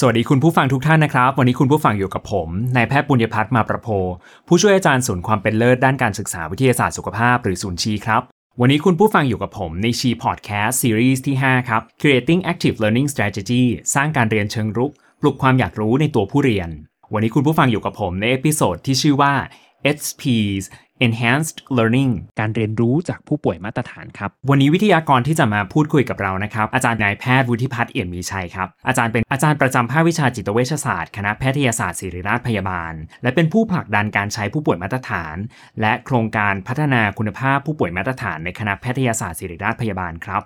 สวัสดีคุณผู้ฟังทุกท่านนะครับ วันนี้คุณผู้ฟังอยู่กับผมนายแพทย์ปุญญพัฒน์มาประโพ ผู้ช่วยอาจารย์ศูนย์ความเป็นเลิศด้านการศึกษาวิทยาศาสตร์สุขภาพหรือศูนย์ SHEE ครับ วันนี้คุณผู้ฟังอยู่กับผมใน SHEE พอดแคสต์ซีรีส์ที่ 5 ครับ Creating Active Learning Strategy สร้างการเรียนเชิงรุก ปลุกความอยากรู้ในตัวผู้เรียน วันนี้คุณผู้ฟังอยู่กับผมใน episode ที่ชื่อว่า SPs Enhanced Learning การเรียนรู้จากผู้ป่วยมาตรฐานครับ วันนี้วิทยากรที่จะมาพูดคุยกับเรานะครับ อาจารย์นายแพทย์วุฒิพัฒน์เอี่ยมมีชัยครับ อาจารย์เป็นอาจารย์ประจำภาควิชาจิตเวชศาสตร์ คณะแพทยศาสตร์ศิริราชพยาบาล และเป็นผู้ผลักดันการใช้ผู้ป่วยมาตรฐาน และโครงการพัฒนาคุณภาพผู้ป่วยมาตรฐานในคณะแพทยศาสตร์ศิริราชพยาบาลครับ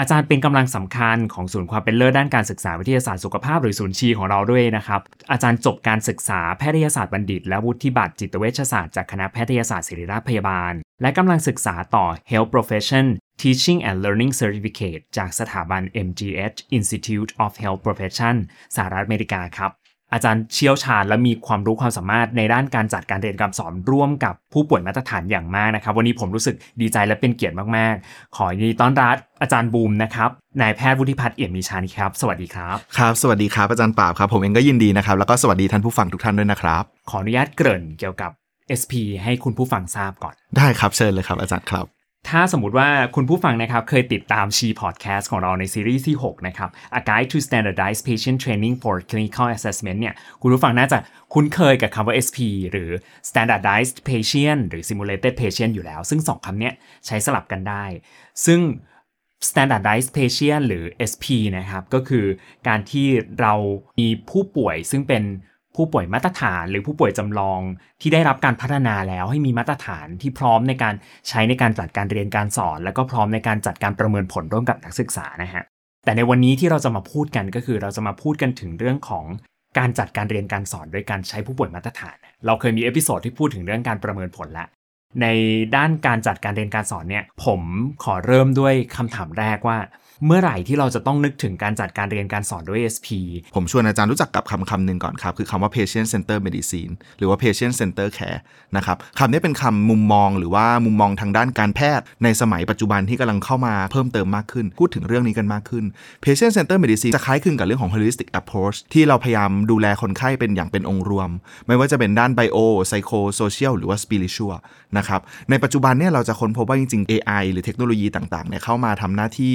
อาจารย์เป็นกำลังสำคัญของศูนย์ความเป็นเลิศด้านการศึกษาวิทยาศาสตร์สุขภาพหรือศูนย์ชีของเราด้วยนะครับ อาจารย์จบการศึกษาแพทยศาสตร์บัณฑิต และวุฒิบัตรจิตเวชศาสตร์จากคณะแพทยศาสตร์ศิริราชพยาบาล และกำลังศึกษาต่อ Health Profession Teaching and Learning Certificate จากสถาบัน MGH Institute of Health Profession สหรัฐอเมริกาครับ อาจารย์เชี่ยวชาญและมีความรู้ความสามารถในด้านการจัดการเรียนการสอนร่วมกับผู้ป่วยมาตรฐานอย่างมากนะครับ วันนี้ผมรู้สึกดีใจและเป็นเกียรติมากๆ ขอยินดีต้อนรับอาจารย์บูมนะครับนายแพทย์วุฒิพัฒน์เอี่ยมมีชานีครับ สวัสดีครับครับ สวัสดีครับอาจารย์ปราบครับ ผมเองก็ยินดีนะครับแล้วก็สวัสดีท่านผู้ฟังทุกท่านด้วยนะครับ ขออนุญาตเกริ่นเกี่ยวกับ SP ให้คุณผู้ฟังทราบก่อน ได้ครับเชิญเลยครับอาจารย์ครับ ถ้าสมมติว่าคุณผู้ฟังนะครับเคยติดตามชีพอดแคสต์ของเราในซีรีส์ที่ 6 นะครับ A Guide to Standardized Patient Training for Clinical Assessment เนี่ยคุณผู้ฟังน่าจะคุ้นเคยกับคำว่า SP หรือ Standardized Patient หรือ Simulated Patient อยู่แล้ว ซึ่ง 2คำเนี้ยใช้สลับกันได้ ซึ่ง Standardized Patient หรือ SP นะครับ ก็คือการที่เรามีผู้ป่วยซึ่งเป็น ผู้ป่วยมาตรฐานหรือผู้ป่วยจำลองที่ได้รับการพัฒนาแล้วให้มีมาตรฐานที่พร้อมในการใช้ในการจัดการเรียนการสอน แล้วก็พร้อมในการจัดการประเมินผลร่วมกับนักศึกษานะฮะแต่ในวันนี้ที่เราจะมาพูดกันก็คือเราจะมาพูดกันถึงเรื่องของการจัดการเรียนการสอนโดยการใช้ผู้ป่วยมาตรฐาน เราเคยมี episode ที่พูดถึงเรื่องการประเมินผลแล้ว ในด้านการจัดการเรียนการสอนเนี่ยผมขอเริ่มด้วยคำถามแรกว่า เมื่อไหร่ที่เราจะต้องนึกถึงการจัดการเรียนการสอนด้วย SP ผมชวนอาจารย์รู้จักกับคำคำหนึ่งก่อนครับ คือคำว่า patient center medicine หรือว่า patient center care นะครับคำนี้เป็นคำมุมมองหรือว่ามุมมองทางด้านการแพทย์ ในสมัยปัจจุบันที่กำลังเข้ามาเพิ่มเติมมากขึ้น พูดถึงเรื่องนี้กันมากขึ้น patient center medicine จะคล้ายคลึงกับเรื่องของ holistic approach ที่เราพยายามดูแลคนไข้เป็นอย่างเป็นองค์รวม ไม่ว่าจะเป็นด้าน bio psycho social หรือว่า spiritual นะครับ ในปัจจุบันเนี่ยเราจะค้นพบว่าจริงๆ AI หรือเทคโนโลยีต่างๆเนี่ยเข้ามาทำหน้าที่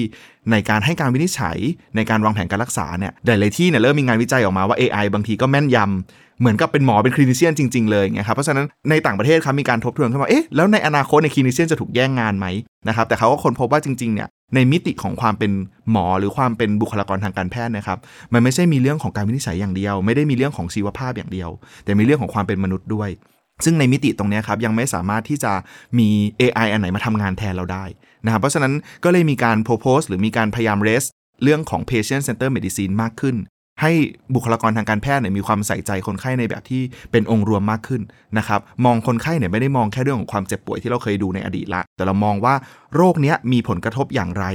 ในการให้การวินิจฉัยในการวางแผนการรักษาเนี่ยหลายๆที่เนี่ยเริ่มมีงานวิจัยออกมาว่า AI บางทีก็แม่นยำเหมือนกับเป็นหมอเป็นคลินิเชียนจริง ๆ เลยไงครับเพราะฉะนั้นในต่างประเทศครับมีการทบทวนขึ้นมาเอ๊ะแล้วในอนาคตในคลินิเชียนจะถูกแย่งงานไหมนะครับแต่เขาก็ค้นพบว่าจริงๆเนี่ยในมิติของความเป็นหมอหรือความเป็นบุคลากรทางการแพทย์นะครับ มันไม่ใช่มีเรื่องของการวินิจฉัยอย่างเดียว ไม่ได้มีเรื่องของชีวภาพอย่างเดียว แต่มีเรื่องของความเป็นมนุษย์ด้วย ซึ่งในมิติตรงนี้ครับยังไม่สามารถที่จะมี AI อันไหนมาทำงานแทนเราได้นะครับเพราะฉะนั้นก็เลยมีการ propose หรือมีการพยายาม raise เรื่องของ patient center medicine มากขึ้น ให้บุคลากรทางการแพทย์เนี่ยมีความใส่ใจคนไข้ในแบบที่เป็นองค์รวมมากขึ้นนะครับมองคนไข้เนี่ยไม่ได้มองแค่เรื่องของความเจ็บป่วยที่เราเคยดูในอดีตละ แต่เรามองว่าโรคเนี้ยมีผลกระทบอย่างไร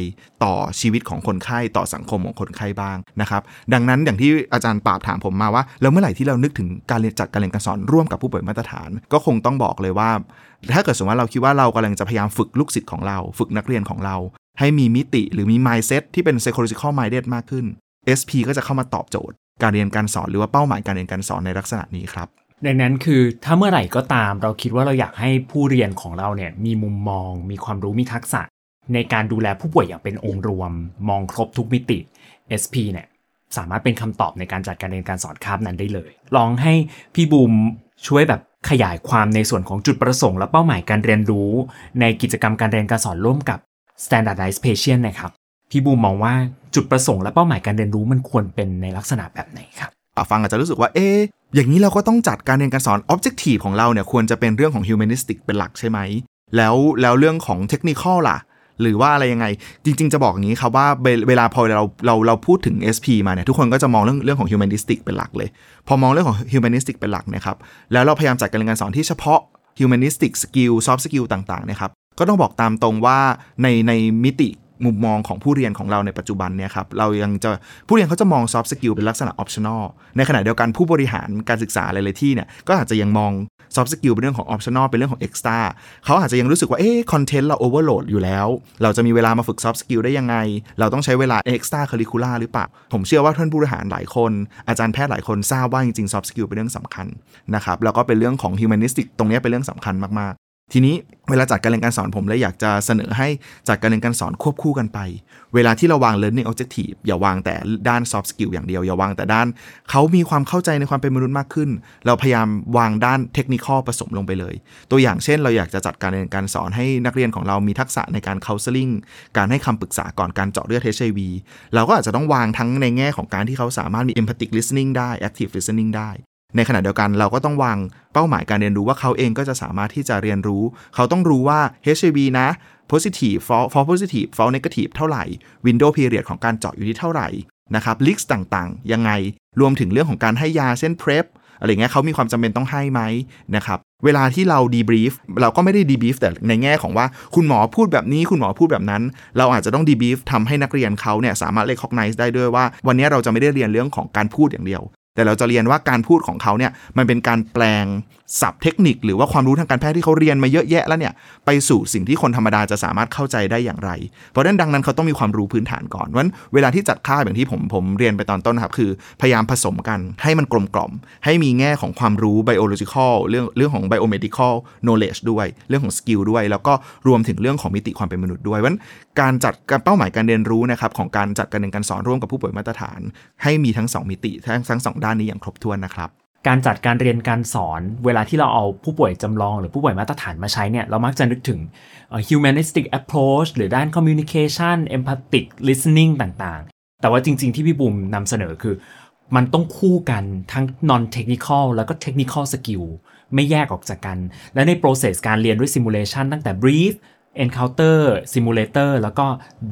ต่อชีวิตของคนไข้ต่อสังคมของคนไข้บ้างนะครับดังนั้นอย่างที่อาจารย์ปราบถามผมมาว่าแล้วเมื่อไหร่ที่เรานึกถึงการเรียนจัดการเรียนการสอนร่วมกับผู้ป่วยมาตรฐาน ก็คงต้องบอกเลยว่า ถ้าเกิดสมมติว่าเราคิดว่าเรากำลังจะพยายามฝึกลูกศิษย์ของเรา ฝึกนักเรียนของเราให้มีมิติหรือมี mindset ที่เป็น psychological minded มากขึ้น SP ก็จะเข้ามาตอบโจทย์ การเรียนการสอนหรือว่าเป้าหมายการเรียนการสอนในลักษณะนี้ครับดังนั้นคือถ้าเมื่อไหร่ก็ตามเราคิดว่าเราอยากให้ผู้เรียนของเราเนี่ยมีมุมมอง มีความรู้มีทักษะ ในการดูแลผู้ป่วยอย่างเป็นองค์รวม มองครบทุกมิติ SP เนี่ยสามารถเป็นคำตอบในการจัดการเรียนการสอนคาบนั้นได้เลย ลองให้พี่บูมช่วยแบบขยายความในส่วนของจุดประสงค์และเป้าหมายการเรียนรู้ ในกิจกรรมการเรียนการสอนร่วมกับ standardized patient นะครับ พี่บูมมองว่าจุดประสงค์และเป้าหมายการเรียนรู้มันควรเป็นในลักษณะแบบไหนครับฟังอาจจะรู้สึกว่า เอ๊อย่างนี้เราก็ต้องจัดการเรียนการสอน objective ของเราเนี่ยควรจะเป็นเรื่องของ humanistic เป็นหลักใช่ไหม แล้วแล้วเรื่องของ technical ล่ะ หรือว่าอะไรยังไง จริง ๆ จะบอกอย่างนี้ครับว่าเวลาพอเราเราเราพูดถึง SP มาเนี่ยทุกคนก็จะมองเรื่องเรื่องของ humanistic เป็นหลักเลย พอมองเรื่องของ humanistic เป็นหลักนะครับแล้วเราพยายามจัดการเรียนการสอนที่เฉพาะ humanistic skill soft skill ต่างๆนะครับก็ต้องบอกตามตรงว่าในในมิติ มุมมองของผู้เรียนของเราในปัจจุบันเนี่ยครับเรายังจะผู้เรียนเขาจะมอง soft skill เป็นลักษณะ optional ในขณะเดียวกันผู้บริหารการศึกษาหลายๆที่เนี่ยก็อาจจะยังมอง soft skill เป็นเรื่องของ optional เป็นเรื่องของ extra เขาอาจจะยังรู้สึกว่าเอ๊ะ content เรา overload อยู่แล้ว เราจะมีเวลามาฝึก soft skill ได้ยังไง เราต้องใช้เวลา extra curricular หรือเปล่า ผมเชื่อว่าท่านผู้บริหารหลายคน อาจารย์แพทย์หลายคนทราบว่าจริงๆ soft skill เป็นเรื่องสำคัญนะครับแล้วก็เป็นเรื่องของ humanistic ตรงนี้เป็นเรื่องสำคัญมาก ทีนี้เวลาจัดการเรียนการสอนผมเลยอยากจะเสนอให้จัดการเรียนการสอนควบคู่กันไป เวลาที่เราวาง learning objective อย่าวางแต่ด้าน soft skill อย่างเดียว อย่าวางแต่ด้าน เขามีความเข้าใจในความเป็นมนุษย์มากขึ้น เราพยายามวางด้านเทคนิคผสมลงไปเลย ตัวอย่างเช่น เราอยากจะจัดการเรียนการสอนให้นักเรียนของเรามีทักษะในการ counseling การให้คำปรึกษาก่อนการเจาะเลือด HIV เราก็อาจจะต้องวางทั้งในแง่ของการที่เขาสามารถมี empathic listening ได้ active listening ได้ ในขณะเดียวกันเราก็ต้องวางเป้าหมายการเรียนรู้ว่าเขาเองก็จะสามารถที่จะเรียนรู้ เขาต้องรู้ว่า HIV นะ positive false false positive false negative เท่าไหร่ window period ของการเจาะอยู่ที่เท่าไหร่นะครับ leaks ต่างๆ ยังไงรวมถึงเรื่องของการให้ยาเช่น PrEP อะไรเงี้ยเขามีความจำเป็นต้องให้ไหมนะครับเวลาที่เรา debrief เราก็ไม่ได้ debrief แต่ในแง่ของว่าคุณหมอพูดแบบนี้คุณหมอพูดแบบนั้น เราอาจจะต้อง debrief ทำให้นักเรียนเขาเนี่ยสามารถเล c ค g ไนซ์ได้ด้วยว่า วันนี้เราจะไม่ได้เรียนเรื่องของการพูดอย่างเดียว แต่เราจะเรียนว่าการพูดของเขาเนี่ยมันเป็นการแปลงศัพท์เทคนิค หรือว่าความรู้ทางการแพทย์ที่เขาเรียนมาเยอะแยะแล้วเนี่ยไปสู่สิ่งที่คนธรรมดาจะสามารถเข้าใจได้อย่างไร เพราะนั้นดังนั้นเขาต้องมีความรู้พื้นฐานก่อนวันเวลาที่จัดค่าอย่างที่ผมผมเรียนไปตอนต้นครับคือ พยายามผสมกันให้มันกลมกล่อม ให้มีแง่ของความรู้ biological เรื่องเรื่องของ biomedical knowledge ด้วย เรื่องของ skill ด้วย แล้วก็รวมถึงเรื่องของมิติความเป็นมนุษย์ด้วยวันการจัดการเป้าหมายการเรียนรู้นะครับของการจัดการเรียนการสอนร่วมกับผู้ป่วยมาตรฐาน ให้มีทั้ง 2 มิติทั้งทั้งสองด้านนี้อย่างครบถ้วนนะครับการจัดการเรียนการสอนเวลาที่เราเอาผู้ป่วยจำลองหรือผู้ป่วยมาตรฐานมาใช้เนี่ยเรามักจะนึกถึง humanistic approach หรือด้าน communication empathic listening ต่างๆ แต่ว่าจริง ๆ ที่พี่บุ๋มนำเสนอคือ มันต้องคู่กันทั้ง non technical แล้วก็ technical skill ไม่แยกออกจากกัน และใน process การเรียนด้วย simulation ตั้งแต่ brief encounter simulator แล้วก็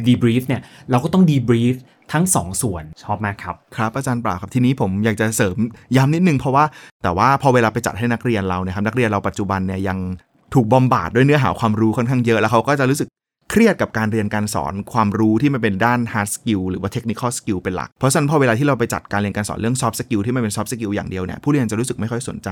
debrief เนี่ยเราก็ต้อง debrief ทั้ง 2 ส่วนชอบมากครับ ครับอาจารย์ปราครับทีนี้ผมอยากจะเสริมย้ำนิดนึงเพราะว่าแต่ว่าพอเวลาไปจัดให้นักเรียนเราเนี่ยครับนักเรียนเราปัจจุบันเนี่ยยังถูกบอมบาดด้วยเนื้อหาความรู้ค่อนข้างเยอะแล้วเขาก็จะรู้สึก เครียดกับการเรียนการสอนความรู้ที่มันเป็นด้าน hard skill หรือว่า technical skill เป็นหลัก เพราะฉะนั้นพอเวลาที่เราไปจัดการเรียนการสอนเรื่อง soft skill ที่มันเป็น soft skill อย่างเดียวเนี่ยผู้เรียนจะรู้สึกไม่ค่อยสนใจ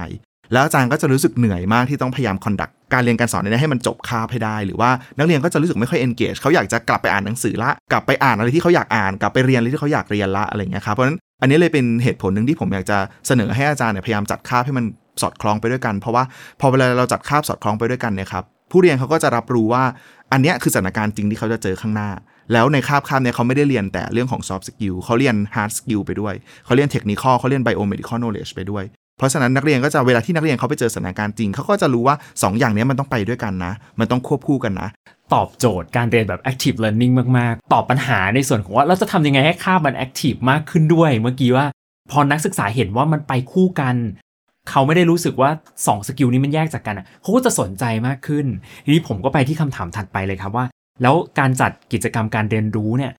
แล้วอาจารย์ก็จะรู้สึกเหนื่อยมากที่ต้องพยายามคอนดักการเรียนการสอนนี้ให้มันจบคาบให้ได้ หรือว่านักเรียนก็จะรู้สึกไม่ค่อย engage เขาอยากจะกลับไปอ่านหนังสือละกลับไปอ่านอะไรที่เขาอยากอ่านกลับไปเรียนอะไรที่เขาอยากเรียนละอะไรเงี้ยครับเพราะฉะนั้นอันนี้เลยเป็นเหตุผลหนึ่งที่ผมอยากจะเสนอให้อาจารย์เนี่ยพยายามจัดคาบให้มันสอดคล้องไปด้วยกัน เพราะว่าพอเวลาเราจัดคาบสอดคล้องไปด้วยกันเนี่ยครับผู้เรียนเขาก็จะรับรู้ว่า อันนี้คือสถานการณ์จริงที่เขาจะเจอข้างหน้า แล้วในคาบคาบเนี่ยเขาไม่ได้เรียนแต่เรื่องของ soft skill เขาเรียน hard skill ไปด้วย เขาเรียน technical เขาเรียน biomedical knowledge ไปด้วย เพราะฉะนั้นนักเรียนก็จะเวลาที่นักเรียนเขาไปเจอสถานการณ์จริง เขาก็จะรู้ว่า 2ออย่างนี้มันต้องไปด้วยกันนะ มันต้องควบคู่กันนะ ตอบโจทย์การเรียนแบบ active learning มาก ๆ ตอบปัญหาในส่วนของว่าเราจะทำยังไงให้ค่ามัน active มากขึ้นด้วย เมื่อกี้ว่าพอนักศึกษาเห็นว่ามันไปคู่กัน เขาไม่ได้รู้สึกว่า2สกิลนี้มันแยกจากกันอะเขาก็จะสนใจมากขึ้น ทีนี้ผมก็ไปที่คำถามถัดไปเลยครับว่า แล้วการจัดกิจกรรมการเรียนรู้เนี่ย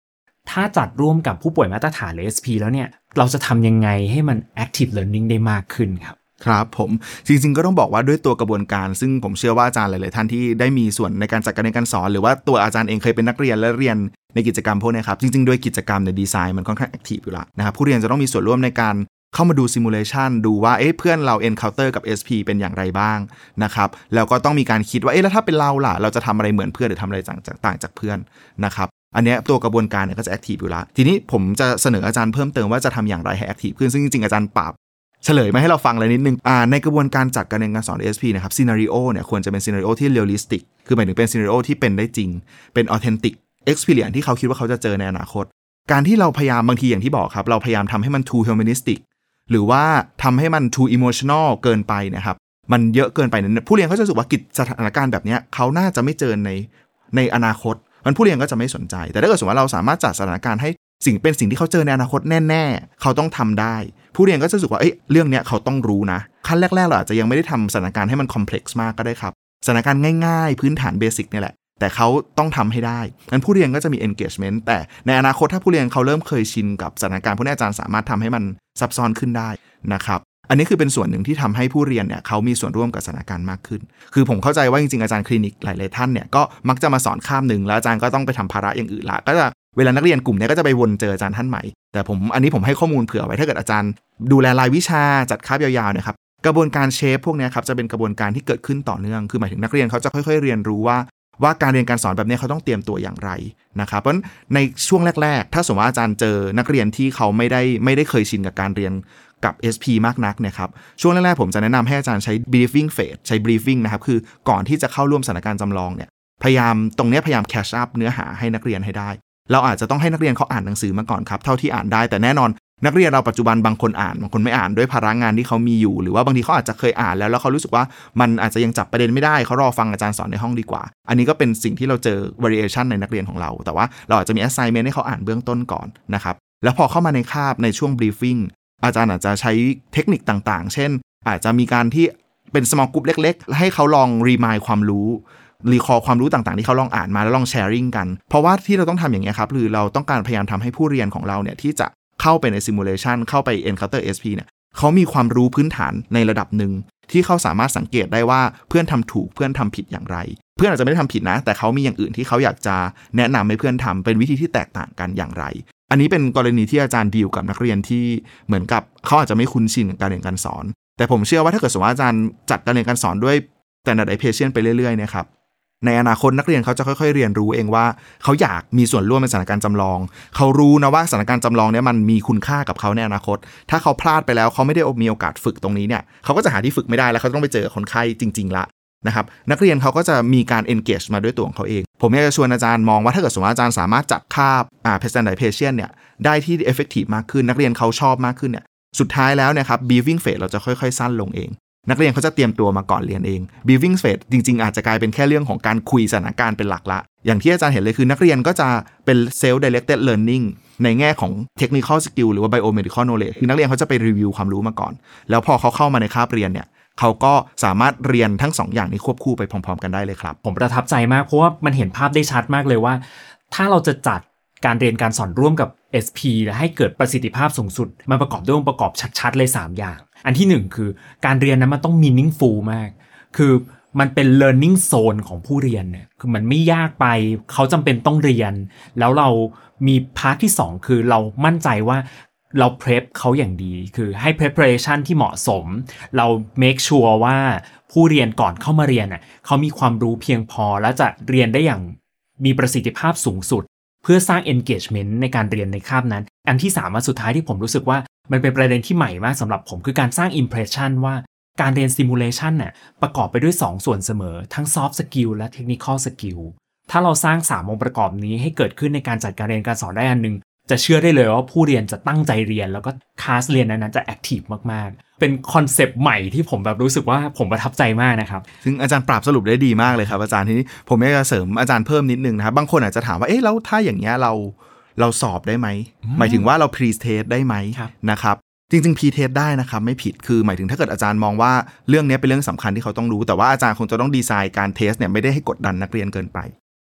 ถ้าจัดร่วมกับผู้ป่วยมาตรฐานหรือ SP แล้วเนี่ยเราจะทำยังไงให้มัน active learning ได้มากขึ้นครับครับผมจริงๆก็ต้องบอกว่าด้วยตัวกระบวนการ ซึ่งผมเชื่อว่าอาจารย์หลายๆท่านที่ได้มีส่วนในการจัดการในการสอน หรือว่าตัวอาจารย์เองเคยเป็นนักเรียนและเรียนในกิจกรรมพวกนี้ครับจริงๆด้วยกิจกรรมในดีไซน์มันค่อนข้าง active อยู่แล้วนะครับผู้เรียนจะต้องมีส่วนร่วมในการ เข้ามาดู simulation ดูว่าเอ๊ะเพื่อนเรา encounter กับ SP เป็นอย่างไรบ้างนะครับแล้วก็ต้องมีการคิดว่าเอ๊ะแล้วถ้าเป็นเราล่ะ เราจะทำอะไรเหมือนเพื่อนหรือทำอะไรต่างจากเพื่อนนะครับอันนี้ตัวกระบวนการเนี่ยก็จะ active อยู่แล้วทีนี้ผมจะเสนออาจารย์เพิ่มเติมว่าจะทำอย่างไรให้ active ขึ้นซึ่งจริงๆอาจารย์ปราบเฉลยมาให้เราฟังเลยนิดนึงอ่าในกระบวนการจัดการเรียนการสอน ESP นะครับซีนารีโอเนี่ยควรจะเป็นซีนารีโอที่เรียลลิสติกคือหมายถึงเป็นซีนารีโอที่เป็นได้จริง เป็น authentic experience ที่เขาคิดว่าเขาจะเจอในอนาคต การที่เราพยายามบางทีอย่างที่บอกครับ เราพยายามทำให้มัน too humanistic หรือว่าทำให้มัน too emotional เกินไปนะครับ มันเยอะเกินไปเนี่ยผู้เรียนเขาจะรู้สึกว่ากิจสถานการณ์แบบนี้เขาน่าจะไม่เจอในในอนาคต มันผู้เรียนก็จะไม่สนใจ แต่ถ้าเกิดสมมติว่าเราสามารถจัดสถานการณ์ให้สิ่งเป็นสิ่งที่เขาเจอในอนาคตแน่ๆ เขาต้องทำได้ ผู้เรียนก็จะรู้สึกว่าเอ้ยเรื่องเนี้ยเขาต้องรู้นะ ขั้นแรกๆเราอาจจะยังไม่ได้ทำสถานการณ์ให้มันคอมเพล็กซ์มากก็ได้ครับสถานการณ์ง่ายๆ พื้นฐานเบสิกนี่แหละ แต่เขาต้องทำให้ได้งั้นผู้เรียนก็จะมี engagement แต่ในอนาคตถ้าผู้เรียนเขาเริ่มเคยชินกับสถานการณ์พวกนี้อาจารย์สามารถทำให้มันซับซ้อนขึ้นได้นะครับอันนี้คือเป็นส่วนหนึ่งที่ทำให้ผู้เรียนเนี่ยเขามีส่วนร่วมกับสถานการณ์มากขึ้น คือผมเข้าใจว่าจริงๆอาจารย์คลินิกหลายๆท่านเนี่ยก็มักจะมาสอนข้ามหนึ่งแล้วอาจารย์ก็ต้องไปทำภาระอย่างอื่นละก็จะเวลานักเรียนกลุ่มนี้ก็จะไปวนเจออาจารย์ท่านใหม่ แต่ผมอันนี้ผมให้ข้อมูลเผื่อไว้ถ้าเกิดอาจารย์ ดูแลรายวิชาจัดคาบยาวๆนี่ยครับกระบวนการเชฟพวกนี้ครับจะเป็นกระบวนการที่เกิดขึ้นต่อเนื่อง คือหมายถึงนักเรียนเขาจะค่อย ๆ เรียนรู้ว่า ว่าการเรียนการสอนแบบนี้เขาต้องเตรียมตัวอย่างไรนะครับเพราะนในช่วงแรก ๆ ถ้าสมมติว่าอาจารย์เจอนักเรียนที่เขาไม่ได้ไม่ได้เคยชินกับการเรียนกับ SP มากนักเนี่ยครับช่วงแรก ๆ ผมจะแนะนำให้อาจารย์ใช้ briefing phase ใช้ briefing นะครับคือก่อนที่จะเข้าร่วมสถานการณ์จำลองเนี่ยพยายามตรงนี้พยายาม catch up เนื้อหาให้นักเรียนให้ได้ เราอาจจะต้องให้นักเรียนเขาอ่านหนังสือมาก่อนครับเท่าที่อ่านได้แต่แน่นอน นักเรียนเราปัจจุบันบางคนอ่านบางคนไม่อ่านด้วยภาระงานที่เขามีอยู่ หรือว่าบางทีเขาอาจจะเคยอ่านแล้วแล้วเขารู้สึกว่ามันอาจจะยังจับประเด็นไม่ได้เขารอฟังอาจารย์สอนในห้องดีกว่า อันนี้ก็เป็นสิ่งที่เราเจอ variation ในนักเรียนของเรา แต่ว่าเราอาจจะมี assignment ให้เขาอ่านเบื้องต้นก่อนนะครับแล้วพอเข้ามาในคาบในช่วง briefing อาจารย์อาจจะใช้เทคนิคต่างๆ เช่น อาจจะมีการที่เป็น small group เล็ก ๆ ให้เขาลอง remind ความรู้รีคอความรู้ต่างๆ ที่เขาลองอ่านมาแล้วลองแชร์ริงกัน เพราะว่าที่เราต้องทำอย่างนี้ครับคือเราต้องการพยายามทำให้ผู้เรียนของเราเนี่ยที่จะ เข้าไปในซิมูเลชันเข้าไป Encounter SP เนี่ยเขามีความรู้พื้นฐานในระดับหนึ่งที่เขาสามารถสังเกตได้ว่าเพื่อนทำถูกเพื่อนทำผิดอย่างไร เพื่อนอาจจะไม่ได้ทำผิดนะ แต่เขามีอย่างอื่นที่เขาอยากจะแนะนำให้เพื่อนทำเป็นวิธีที่แตกต่างกันอย่างไร อันนี้เป็นกรณีที่อาจารย์ดีลกับนักเรียนที่เหมือนกับเขาอาจจะไม่คุ้นชินกับการเรียนการสอน แต่ผมเชื่อว่าถ้าเกิดสมมติอาจารย์จัดการเรียนการสอนด้วย standardization ไปเรื่อยๆนะครับ ในอนาคตนักเรียนเขาจะค่อยๆ เรียนรู้เองว่า เขาอยากมีส่วนร่วมในสถานการณ์จำลอง เขารู้นะว่าสถานการณ์จำลองเนี่ยมันมีคุณค่ากับเขาในอนาคต ถ้าเขาพลาดไปแล้วเขาไม่ได้มีโอกาสฝึกตรงนี้เนี่ยเขาก็จะหาที่ฝึกไม่ได้แล้วเขาต้องไปเจอคนไข้จริง ๆ ละนะครับนักเรียนเขาก็จะมีการ engage มาด้วยตัวของเขาเอง ผมอยากจะชวนอาจารย์มองว่าถ้าเกิดสมมติอาจารย์สามารถจัดคาบอ่า standardization เนี่ยได้ที่ effective มากขึ้น นักเรียนเขาชอบมากขึ้นเนี่ยสุดท้ายแล้วนี่ยครับ briefing phase เราจะค่อย ๆ สั้นลงเอง นักเรียนเขาจะเตรียมตัวมาก่อนเรียนเอง briefing phase จริง ๆ อาจจะกลายเป็นแค่เรื่องของการคุยสถานการณ์เป็นหลักละ อย่างที่อาจารย์เห็นเลยคือนักเรียนก็จะเป็น self directed learning ในแง่ของ technical skill หรือว่า biomedical knowledge คือนักเรียนเขาจะไปรีวิวความรู้มาก่อน แล้วพอเขาเข้ามาในคาบเรียนเนี่ยเขาก็สามารถเรียนทั้งสองอย่างนี้ควบคู่ไปพร้อม ๆ กันได้เลยครับ ผมประทับใจมากเพราะว่ามันเห็นภาพได้ชัดมากเลยว่า ถ้าเราจะจัด การเรียนการสอนร่วมกับ SP และให้เกิดประสิทธิภาพสูงสุด มันประกอบด้วยองค์ประกอบชัดๆ เลย 3 อย่าง อันที่ 1 คือการเรียนนั้นมันต้อง meaningful มาก คือมันเป็น learning zone ของผู้เรียนเนี่ยคือมันไม่ยากไป เขาจำเป็นต้องเรียน แล้วเรามี part ที่ 2 คือเรามั่นใจว่าเรา prep เขาอย่างดี คือให้ preparation ที่เหมาะสม เรา make sure ว่าผู้เรียนก่อนเข้ามาเรียนน่ะเขามีความรู้เพียงพอและจะเรียนได้อย่างมีประสิทธิภาพสูงสุด เพื่อสร้าง engagement ในการเรียนในคาบนั้น อันที่สามอันสุดท้ายที่ผมรู้สึกว่ามันเป็นประเด็นที่ใหม่มากสำหรับผมคือการสร้าง impression ว่าการเรียน simulation น่ะประกอบไปด้วย 2 ส่วนเสมอ ทั้ง soft skill และ technical skill ถ้าเราสร้าง3องค์ประกอบนี้ให้เกิดขึ้นในการจัดการเรียนการสอนได้อันหนึ่ง จะเชื่อได้เลยว่าผู้เรียนจะตั้งใจเรียน แล้วก็คลาสเรียนนั้นๆจะ active มากๆ เป็น concept ใหม่ที่ผมแบบรู้สึกว่าผมประทับใจมากนะครับ ซึ่งอาจารย์ปราบสรุปได้ดีมากเลยครับ อาจารย์ทีนี้ผมอยากจะเสริมอาจารย์เพิ่มนิดนึงนะครับ บางคนอาจจะถามว่า เอ๊ะแล้วถ้าอย่างเงี้ยเราเราสอบได้ไหม หมายถึงว่าเรา pretest ได้ไหมครับนะครับจริงๆ pretest ได้นะครับ ไม่ผิดคือหมายถึงถ้าเกิดอาจารย์มองว่าเรื่องนี้เป็นเรื่องสำคัญที่เขาต้องรู้ แต่ว่าอาจารย์คงจะต้องดีไซน์การ test เนี่ยไม่ได้ให้กดดันนักเรียนเกินไป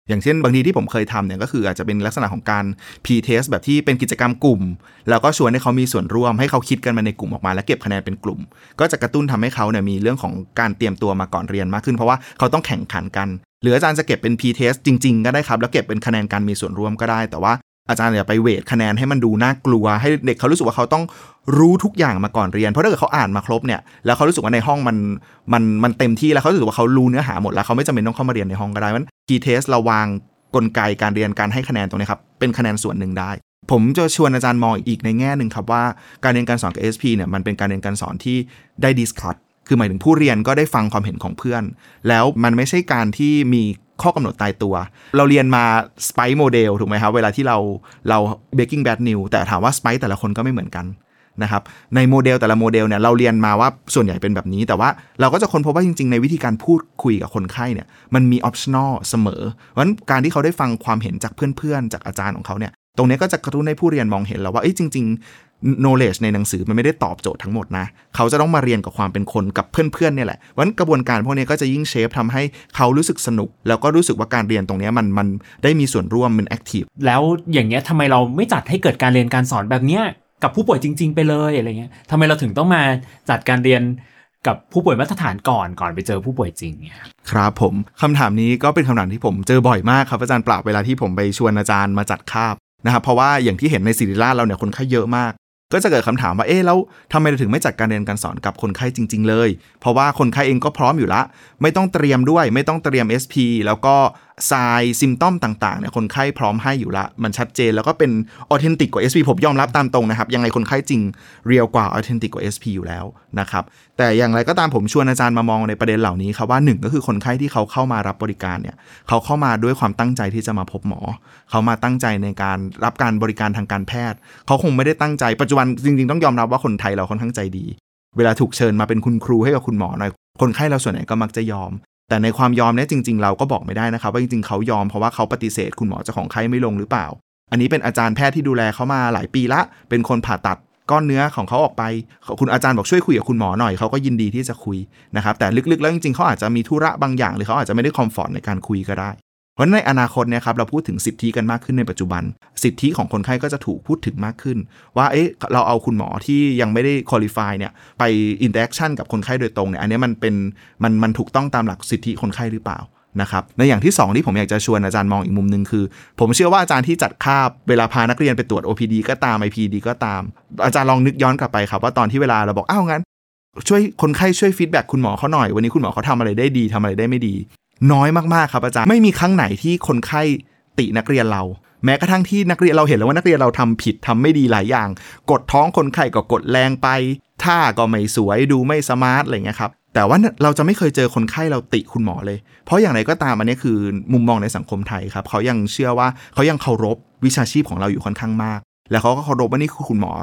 อย่างเช่นบางทีที่ผมเคยทำเนี่ยก็คืออาจจะเป็นลักษณะของการ pretest แบบที่เป็นกิจกรรมกลุ่ม แล้วก็ชวนให้เขามีส่วนร่วมให้เขาคิดกันมาในกลุ่มออกมา แล้วเก็บคะแนนเป็นกลุ่ม ก็จะกระตุ้นทำให้เขาเนี่ยมีเรื่องของการเตรียมตัวมาก่อนเรียนมากขึ้นเพราะว่าเขาต้องแข่งขันกัน หรืออาจารย์จะเก็บเป็น P-test จริง ๆ ก็ได้ครับ แล้วเก็บเป็นคะแนนการมีส่วนร่วมก็ได้ แต่ว่า อาจารย์อย่าไปเวทคะแนนให้มันดูน่ากลัว ให้เด็กเขารู้สึกว่าเขาต้องรู้ทุกอย่างมาก่อนเรียน เพราะถ้าเกิดเขาอ่านมาครบเนี่ยแล้วเขารู้สึกว่าในห้องมันมันมันเต็มที่แล้วเขารู้สึกว่าเขารู้เนื้อหาหมดแล้วเขาไม่จำเป็นต้องเข้ามาเรียนในห้องก็ได้มัน P-test เราวางกลไกการเรียนการให้คะแนนตรงนี้ครับเป็นคะแนนส่วนหนึ่งได้ ผมจะชวนอาจารย์มองอีกในแง่หนึ่งครับว่าการเรียนการสอนกับ SP เนี่ยมันเป็นการเรียนการสอนที่ได้ discuss คือหมายถึงผู้เรียนก็ได้ฟังความเห็นของเพื่อน แล้วมันไม่ใช่การที่มีข้อกำหนดตายตัว เราเรียนมา SPIKES model ถูกไหมครับเวลาที่เราเรา breaking bad news แต่ถามว่า SPIKES แต่ละคนก็ไม่เหมือนกันนะครับในโมเดลแต่ละโมเดลเนี่ยเราเรียนมาว่าส่วนใหญ่เป็นแบบนี้ แต่ว่าเราก็จะค้นพบว่าจริงๆ ในวิธีการพูดคุยกับคนไข้เนี่ยมันมี optional เสมอเพราะฉะนั้นการที่เขาได้ฟังความเห็นจากเพื่อนๆ จากอาจารย์ของเขาเนี่ย ตรงนี้ก็จะกระตุ้นให้ผู้เรียนมองเห็นแล้วว่าเอ้ยจริง ๆ knowledge ในหนังสือมันไม่ได้ตอบโจทย์ทั้งหมดนะ เขาจะต้องมาเรียนกับความเป็นคนกับเพื่อนๆเนี่ยแหละเพราะฉะนั้นกระบวนการพวกนี้ก็จะยิ่งเชฟทำให้เขารู้สึกสนุก แล้วก็รู้สึกว่าการเรียนตรงนี้มันมันได้มีส่วนร่วมเป็น active แล้วอย่างเงี้ยทำไมเราไม่จัดให้เกิดการเรียนการสอนแบบเนี้ยกับผู้ป่วยจริง ๆ ไปเลยอะไรเงี้ยทำไมเราถึงต้องมาจัดการเรียนกับผู้ป่วยมาตรฐานก่อนก่อนไปเจอผู้ป่วยจริงเนี่ยครับผมคำถามนี้ก็เป็นคำถามที่ผมเจอบ่อยมากครับอาจารย์ปราบเวลาที่ผมไปชวนอาจารย์มาจัดคาบ นะครับเพราะว่าอย่างที่เห็นในศิริราชเราเนี่ยคนไข้เยอะมาก ก็จะเกิดคำถามว่าเอ๊ะแล้วทำไมเราถึงไม่จัดการเรียนการสอนกับคนไข้จริง ๆ เลย เพราะว่าคนไข้เองก็พร้อมอยู่ละ ไม่ต้องเตรียมด้วย ไม่ต้องเตรียม SP แล้วก็ ทรายซิมตอมต่างๆเนี่ยคนไข้พร้อมให้อยู่ละ มันชัดเจนแล้วก็เป็นออเทนติกกว่า SP ผมยอมรับตามตรงนะครับ ยังไงคนไข้จริงเรียวกว่าออเทนติกกว่า SP อยู่แล้วนะครับ แต่อย่างไรก็ตามผมชวนอาจารย์มามองในประเด็นเหล่านี้ครับว่าหนึ่งก็คือคนไข้ที่เขาเข้ามารับบริการเนี่ยเขาเข้ามาด้วยความตั้งใจที่จะมาพบหมอ เขามาตั้งใจในการรับการบริการทางการแพทย์ เขาคงไม่ได้ตั้งใจปัจจุบันจริง ๆ ต้องยอมรับว่าคนไทยเราค่อนข้างใจดี เวลาถูกเชิญมาเป็นคุณครูให้กับคุณหมอหน่อยคนไข้เราส่วนใหญ่ก็มักจะยอม แต่ในความยอมเนี่ยจริง ๆ เราก็บอกไม่ได้นะครับ ว่าจริงๆเขายอมเพราะว่าเขาปฏิเสธคุณหมอเจ้าของไข้ไม่ลงหรือเปล่า อันนี้เป็นอาจารย์แพทย์ที่ดูแลเขามาหลายปีละ เป็นคนผ่าตัดก้อนเนื้อของเขาออกไป คุณอาจารย์บอกช่วยคุยกับคุณหมอหน่อยเขาก็ยินดีที่จะคุยนะครับแต่ลึกๆ แล้วจริงๆเขาอาจจะมีธุระบางอย่าง หรือเขาอาจจะไม่ได้ comfort ในการคุยก็ได้ เพราะในอนาคตเนี่ยครับเราพูดถึงสิทธิกันมากขึ้นในปัจจุบัน สิทธิของคนไข้ก็จะถูกพูดถึงมากขึ้น ว่าเอ๊ะเราเอาคุณหมอที่ยังไม่ได้ qualify เนี่ยไป interaction กับคนไข้โดยตรงเนี่ยอันนี้มันเป็นมันมันถูกต้องตามหลักสิทธิคนไข้หรือเปล่านะครับในอย่างที่ 2 ที่ผมอยากจะชวนอาจารย์มองอีกมุมหนึ่งคือ ผมเชื่อว่าอาจารย์ที่จัดคาบเวลาพานักเรียนไปตรวจ OPD ก็ตาม IPD ก็ตาม อาจารย์ลองนึกย้อนกลับไปครับว่าตอนที่เวลาเราบอกอ้าวงั้นช่วยคนไข้ช่วย feedback คุณหมอเขาหน่อย วันนี้คุณหมอเขาทำอะไรได้ดีทำอะไรได้ไม่ดี น้อยมากๆครับอาจารย์ไม่มีครั้งไหนที่คนไข้ตินักเรียนเรา แม้กระทั่งที่นักเรียนเราเห็นแล้วว่านักเรียนเราทำผิดทำไม่ดีหลายอย่าง กดท้องคนไข้ก็กดแรงไปท่าก็ไม่สวยดูไม่ smart อะไรเงี้ยครับแต่ว่าเราจะไม่เคยเจอคนไข้เราติคุณหมอเลย เพราะอย่างไรก็ตามอันนี้คือมุมมองในสังคมไทยครับเขายังเชื่อว่าเขายังเคารพวิชาชีพของเราอยู่ค่อนข้างมาก แล้วเขาก็เคารพว่านี่คือคุณหมอ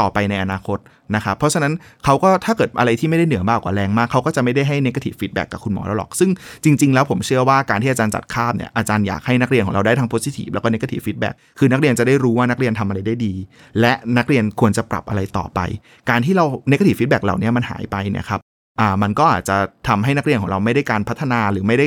ต่อไปในอนาคตนะครับเพราะฉะนั้นเขาก็ถ้าเกิดอะไรที่ไม่ได้เหนือมากกว่าแรงมากเขาก็จะไม่ได้ให้ negative feedback กับคุณหมอแล้วหรอก ซึ่งจริง ๆ แล้วผมเชื่อว่าการที่อาจารย์จัดคาบเนี่ยอาจารย์อยากให้นักเรียนของเราได้ทั้ง positive แล้วก็ negative feedback คือนักเรียนจะได้รู้ว่านักเรียนทำอะไรได้ดี และนักเรียนควรจะปรับอะไรต่อไป การที่เรา negative feedback เหล่านี้มันหายไปเนี่ยครับอ่ามันก็อาจจะทำให้นักเรียนของเราไม่ได้การพัฒนาหรือไม่ได้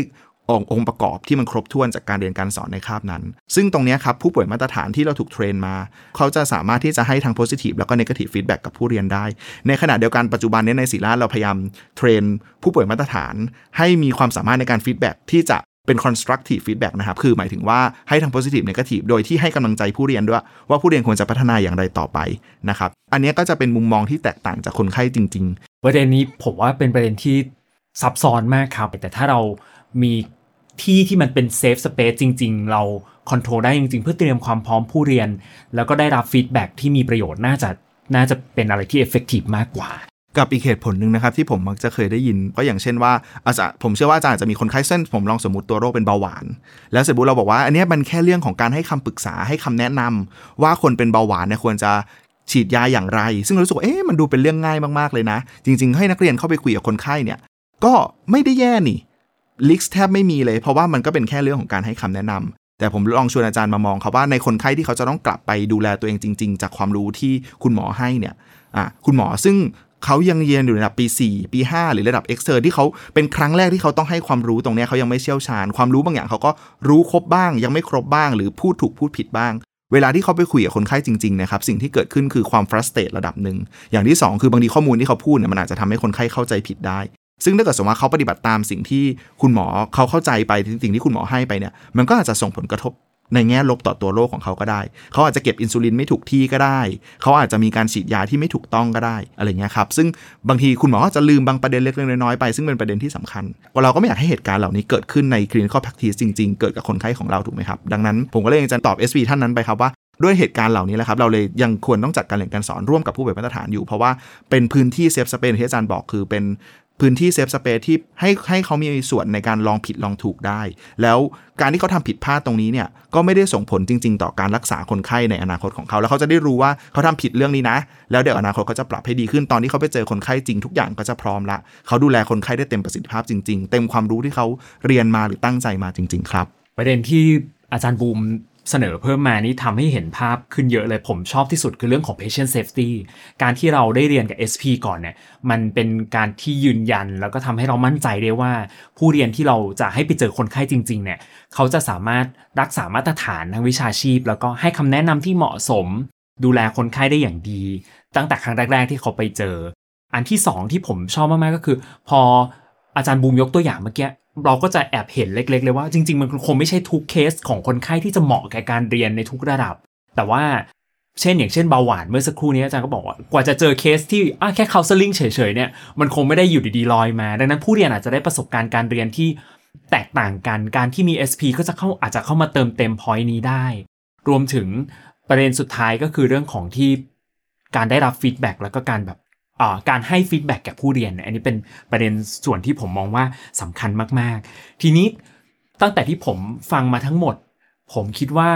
ององค์ประกอบที่มันครบถ้วนจากการเรียนการสอนในคาบนั้น ซึ่งตรงนี้ครับผู้ป่วยมาตรฐานที่เราถูกเทรนมา เขาจะสามารถที่จะให้ทั้ง positive แล้วก็ negative feedback กับผู้เรียนได้ ในขณะเดียวกันปัจจุบันนี้ในศิลาเราพยายามเทรนผู้ป่วยมาตรฐาน ให้มีความสามารถในการ feedback ที่จะเป็น constructive feedback นะครับ คือหมายถึงว่าให้ทั้ง positive negative โดยที่ให้กำลังใจผู้เรียนด้วย ว่าผู้เรียนควรจะพัฒนาอย่างไรต่อไปนะครับ อันนี้ก็จะเป็นมุมมองที่แตกต่างจากคนไข้จริง ๆ ประเด็นนี้ผมว่าเป็นประเด็นที่ซับซ้อนมากครับ แต่ถ้าเรามี ที่ที่มันเป็น safe space จริง ๆ เรา control ได้จริง ๆ เพื่อเตรียมความพร้อมผู้เรียน แล้วก็ได้รับ feedback ที่มีประโยชน์น่าจะน่าจะเป็นอะไรที่ effective มากกว่ากับอีกเหตุผลหนึ่งนะครับที่ผมมักจะเคยได้ยินก็อย่างเช่นว่าอาจารย์ผมเชื่อว่าอาจารย์จะมีคนไข้เส้น ผมลองสมมติตัวโรคเป็นเบาหวาน แล้วเสร็จปุ๊บเราบอกว่า อันนี้มันแค่เรื่องของการให้คำปรึกษาให้คำแนะนำว่าคนเป็นเบาหวานเนี่ยควรจะฉีดยาอย่างไร ซึ่งเรารู้สึกว่าเอ๊ะมันดูเป็นเรื่องง่ายมากๆเลยนะ จริง ๆ ให้นักเรียนเข้าไปคุยกับคนไข้เนี่ย ก็ไม่ได้แย่นี่ ลิกแทบไม่มีเลย เพราะว่ามันก็เป็นแค่เรื่องของการให้คำแนะนำแต่ผมลองชวนอาจารย์มามองครับว่าในคนไข้ที่เขาจะต้องกลับไปดูแลตัวเองจริง ๆ จากความรู้ที่คุณหมอให้เนี่ยคุณหมอซึ่งเขายังเรียนอยู่ระดับปี 4 ปี 5 หรือระดับเอ็กเซอร์ที่เขาเป็นครั้งแรกที่เขาต้องให้ความรู้ตรงนี้เขายังไม่เชี่ยวชาญ ความรู้บางอย่างเขาก็รู้ครบบ้าง ยังไม่ครบบ้าง หรือพูดถูกพูดผิดบ้าง เวลาที่เขาไปคุยกับคนไข้จริงๆนะครับสิ่งที่เกิดขึ้นคือความฟรัสเตรตระดับหนึ่งอย่างที่ 2 คือบางทีข้อมูลที่เขาพูดเนี่ยมันอาจจะทำให้คนไข้เข้าใจผิดได้ ซึ่งถ้าเกิดสมมติว่าเขาปฏิบัติตามสิ่งที่คุณหมอเขาเข้าใจไปสิ่งที่คุณหมอให้ไปเนี่ยมันก็อาจจะส่งผลกระทบในแง่ลบต่อตัวโรคของเขาก็ได้ เขาอาจจะเก็บอินซูลินไม่ถูกที่ก็ได้ เขาอาจจะมีการฉีดยาที่ไม่ถูกต้องก็ได้ อะไรเงี้ยครับ ซึ่งบางทีคุณหมอก็จะลืมบางประเด็นเล็กๆน้อยๆไป ซึ่งเป็นประเด็นที่สำคัญ เราก็ไม่อยากให้เหตุการณ์เหล่านี้เกิดขึ้นใน clinical practice จริงๆ เกิดกับคนไข้ของเราถูกไหมครับ ดังนั้นผมก็เลยยังจะตอบ SV ท่านนั้นไปครับว่าด้วยเหตุการณ์เหล่านี้แหละครับ เราเลยยังควรต้องจัดการเรียนการสอนร่วมกับผู้บริมาตรฐานอยู่ เพราะว่าเป็นพื้นที่เซฟสเปนที่อาจารย์บอกคือเป็น พื้นที่เซฟสเปซที่ให้ให้เขามีส่วนในการลองผิดลองถูกได้ แล้วการที่เขาทำผิดพลาดตรงนี้เนี่ยก็ไม่ได้ส่งผลจริง ๆ ต่อการรักษาคนไข้ในอนาคตของเขา แล้วเขาจะได้รู้ว่าเขาทำผิดเรื่องนี้นะ แล้วเดี๋ยวอนาคตเขาจะปรับให้ดีขึ้นตอนที่เขาไปเจอคนไข้จริงทุกอย่างก็จะพร้อมละเขาดูแลคนไข้ได้เต็มประสิทธิภาพจริง ๆ เต็มความรู้ที่เขาเรียนมาหรือตั้งใจมาจริง ๆ ครับ ประเด็นที่อาจารย์บูม เสนอเพิ่มมานี่ทำให้เห็นภาพขึ้นเยอะเลยผมชอบที่สุดคือเรื่องของ patient safety การที่เราได้เรียนกับ SP ก่อนเนี่ยมันเป็นการที่ยืนยัน แล้วก็ทำให้เรามั่นใจได้ว่า ผู้เรียนที่เราจะให้ไปเจอคนไข้จริงๆเนี่ยเขาจะสามารถรักษามาตรฐานทางวิชาชีพ แล้วก็ให้คำแนะนำที่เหมาะสม ดูแลคนไข้ได้อย่างดี ตั้งแต่ครั้งแรก ๆ ที่เขาไปเจอ อันที่สองที่ผมชอบมากๆก็คือ พออาจารย์บูมยกตัวอย่างเมื่อกี้ เราก็จะแอบเห็นเล็ก ๆ เลยว่าจริง ๆ มันคงไม่ใช่ทุกเคสของคนไข้ที่จะเหมาะแก่การเรียนในทุกระดับ แต่ว่าเช่น อย่างเช่นเบาหวานเมื่อสักครู่นี้อาจารย์ก็บอกว่ากว่าจะเจอเคสที่อะแค่ counseling เฉยๆเนี่ยมันคงไม่ได้อยู่ดีๆลอยมา ดังนั้นผู้เรียนอาจจะได้ประสบการณ์การเรียนที่แตกต่างกันการที่มี SP ก็จะเข้าอาจจะเข้ามาเติมเต็ม point นี้ได้ รวมถึงประเด็นสุดท้ายก็คือเรื่องของที่การได้รับ feedback แล้วก็การแบบ การให้ feedback แก่ผู้เรียนเนี่ยอันนี้เป็นประเด็นส่วนที่ผมมองว่าสำคัญมาก ๆ ทีนี้ตั้งแต่ที่ผมฟังมาทั้งหมด ผมคิดว่า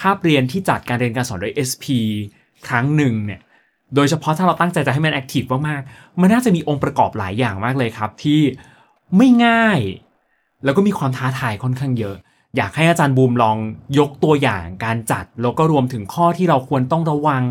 คาบเรียนที่จัดการเรียนการสอนโดย SP ครั้งหนึ่งเนี่ยโดยเฉพาะถ้าเราตั้งใจจะให้มัน active มากๆ มันน่าจะมีองค์ประกอบหลายอย่างมากเลยครับ ที่ไม่ง่าย แล้วก็มีความท้าทายค่อนข้างเยอะ อยากให้อาจารย์บูมลองยกตัวอย่างการจัด แล้วก็รวมถึงข้อที่เราควรต้องระวัง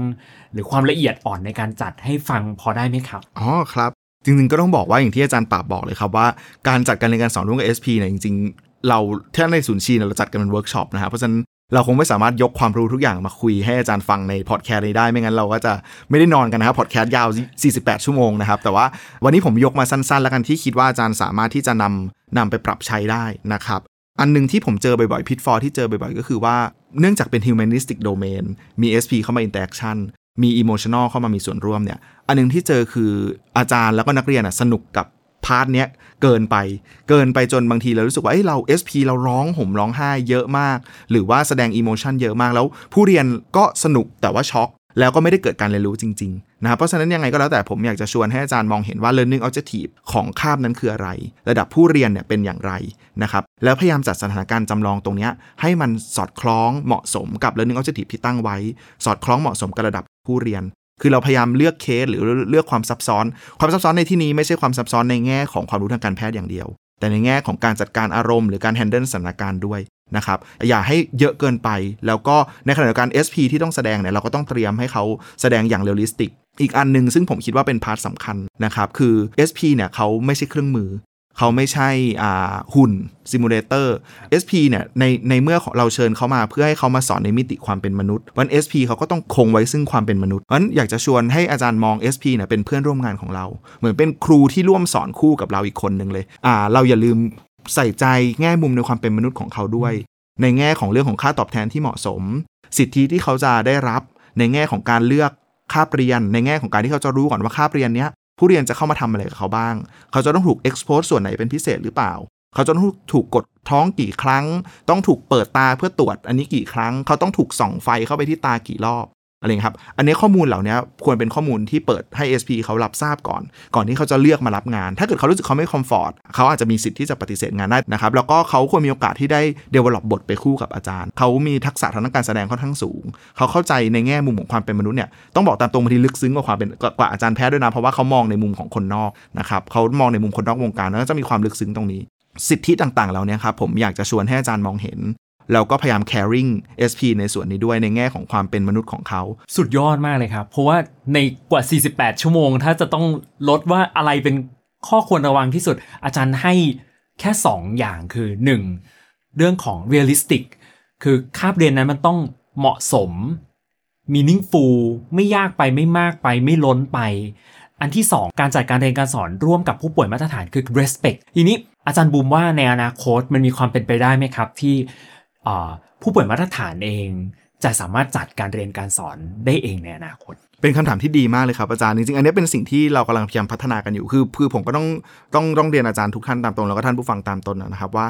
หรือความละเอียดอ่อนในการจัดให้ฟังพอได้ไหมครับอ๋อครับ จริงๆก็ต้องบอกว่าอย่างที่อาจารย์ปราบบอกเลยครับว่าการจัดการเรียนการสอนร่วมกับ SP เนี่ยจริงๆ เราถ้าในศูนย์ชีเราจัดกันเป็นเวิร์กช็อปนะครับเพราะฉะนั้นเราคงไม่สามารถยกความรู้ทุกอย่างมาคุยให้อาจารย์ฟังในพอดแคสต์นี้ได้ ไม่งั้นเราก็จะไม่ได้นอนกันนะครับพอดแคสต์ยาว 48 ชั่วโมงนะครับ แต่ว่าวันนี้ผมยกมาสั้นๆ แล้วกันที่คิดว่าอาจารย์สามารถที่จะนำนำไปปรับใช้ได้นะครับ อันหนึ่งที่ผมเจอบ่อยๆ pitfall ที่เจอบ่อยๆ ก็คือว่าเนื่องจากเป็น humanistic domain มี SP เข้ามา interaction มี emotional เข้ามามีส่วนร่วมเนี่ย อันหนึ่งที่เจอคืออาจารย์แล้วก็นักเรียนอะสนุกกับ part เนี้ยเกินไปเกินไปจนบางทีเรารู้สึกว่าเอ้ยเรา SP เราร้องห่มร้องไห้เยอะมาก หรือว่าแสดง emotion เยอะมากแล้วผู้เรียนก็สนุกแต่ว่าช็อก แล้วก็ไม่ได้เกิดการเรียนรู้จริงๆนะครับเพราะฉะนั้นยังไงก็แล้วแต่ผมอยากจะชวนให้อาจารย์มองเห็นว่า learning objective ของคาบนั้นคืออะไร ระดับผู้เรียนเนี่ยเป็นอย่างไรนะครับแล้วพยายามจัดสถานการณ์จำลองตรงนี้ให้มันสอดคล้องเหมาะสมกับ learning objective ที่ตั้งไว้ สอดคล้องเหมาะสมกับระดับผู้เรียนคือเราพยายามเลือกเคสหรือเลือกความซับซ้อน ความซับซ้อนในที่นี้ไม่ใช่ความซับซ้อนในแง่ของความรู้ทางการแพทย์อย่างเดียว แต่ในแง่ของการจัดการอารมณ์หรือการแฮนเดิลสถานการณ์ด้วยนะครับอย่าให้เยอะเกินไป แล้วก็ในขณะเดียวกัน SP ที่ต้องแสดงเนี่ยเราก็ต้องเตรียมให้เขาแสดงอย่าง realistic อีกอันหนึ่งซึ่งผมคิดว่าเป็น part สำคัญนะครับ คือ SP เนี่ยเขาไม่ใช่เครื่องมือ เขาไม่ใช่หุ่น simulator SP เนี่ยในในเมื่อเราเชิญเขามาเพื่อให้เขามาสอนในมิติความเป็นมนุษย์วัน SP เขาก็ต้องคงไว้ซึ่งความเป็นมนุษย์เพราะฉะนั้นอยากจะชวนให้อาจารย์มอง SP เนี่ยเป็นเพื่อนร่วมงานของเรา เหมือนเป็นครูที่ร่วมสอนคู่กับเราอีกคนหนึ่งเลยอ่าเราอย่าลืมใส่ใจแง่มุมในความเป็นมนุษย์ของเขาด้วย ในแง่ของเรื่องของค่าตอบแทนที่เหมาะสม สิทธิที่เขาจะได้รับในแง่ของการเลือกค่าเรียน ในแง่ของการที่เขาจะรู้ก่อนว่าค่าเรียนเนี้ย ผู้เรียนจะเข้ามาทำอะไรกับเขาบ้าง เขาจะต้องถูก expose ส่วนไหนเป็นพิเศษหรือเปล่า เขาจะต้องถูกกดท้องกี่ครั้ง ต้องถูกเปิดตาเพื่อตรวจอันนี้กี่ครั้ง เขาต้องถูกส่องไฟเข้าไปที่ตากี่รอบ อะไรครับ อันนี้ข้อมูลเหล่านี้ควรเป็นข้อมูลที่เปิดให้ SP เขารับทราบก่อน ก่อนที่เขาจะเลือกมารับงาน ถ้าเกิดเขารู้สึกเขาไม่คอมฟอร์ตเขาอาจจะมีสิทธิ์ที่จะปฏิเสธงานได้นะครับ แล้วก็เขาควรมีโอกาสที่ได้ develop บทไปคู่กับอาจารย์ เขามีทักษะทางด้านการแสดงค่อนข้างสูง เขาเข้าใจในแง่มุมของความเป็นมนุษย์เนี่ย ต้องบอกตามตรงบางทีลึกซึ้งกว่าความเป็นกว่าอาจารย์แพทย์ด้วยนะ เพราะว่าเขามองในมุมของคนนอกนะครับ เขามองในมุมคนนอกวงการแล้วก็จะมีความลึกซึ้งตรงนี้ สิทธิต่างๆเหล่านี้ครับผมอยากจะชวนให้อาจารย์มองเห็น แล้วก็พยายาม caring SP ในส่วนนี้ด้วยในแง่ของความเป็นมนุษย์ของเขา สุดยอดมากเลยครับ เพราะว่าในกว่า 48 ชั่วโมง ถ้าจะต้องลดว่าอะไรเป็นข้อควรระวังที่สุด อาจารย์ให้แค่ 2 อย่างคือ 1. เรื่องของ realistic คือคาบเรียนนั้นมันต้องเหมาะสม meaningful ไม่ยากไปไม่มากไปไม่ล้นไป อันที่ 2 การจัดการเรียนการสอนร่วมกับผู้ป่วยมาตรฐานคือ respect ทีนี้อาจารย์บูมว่าในอนาคตมันมีความเป็นไปได้ไหมครับที่ ผู้ป่วยมาตรฐานเอง จะสามารถจัดการเรียนการสอนได้เองในอนาคต เป็นคำถามที่ดีมากเลยครับอาจารย์ จริงๆ อันนี้เป็นสิ่งที่เรากำลังพยายามพัฒนากันอยู่ คือคือผมก็ต้องต้องต้องเรียนอาจารย์ทุกท่านตามตรงแล้วก็ท่านผู้ฟังตามตรงนะครับว่า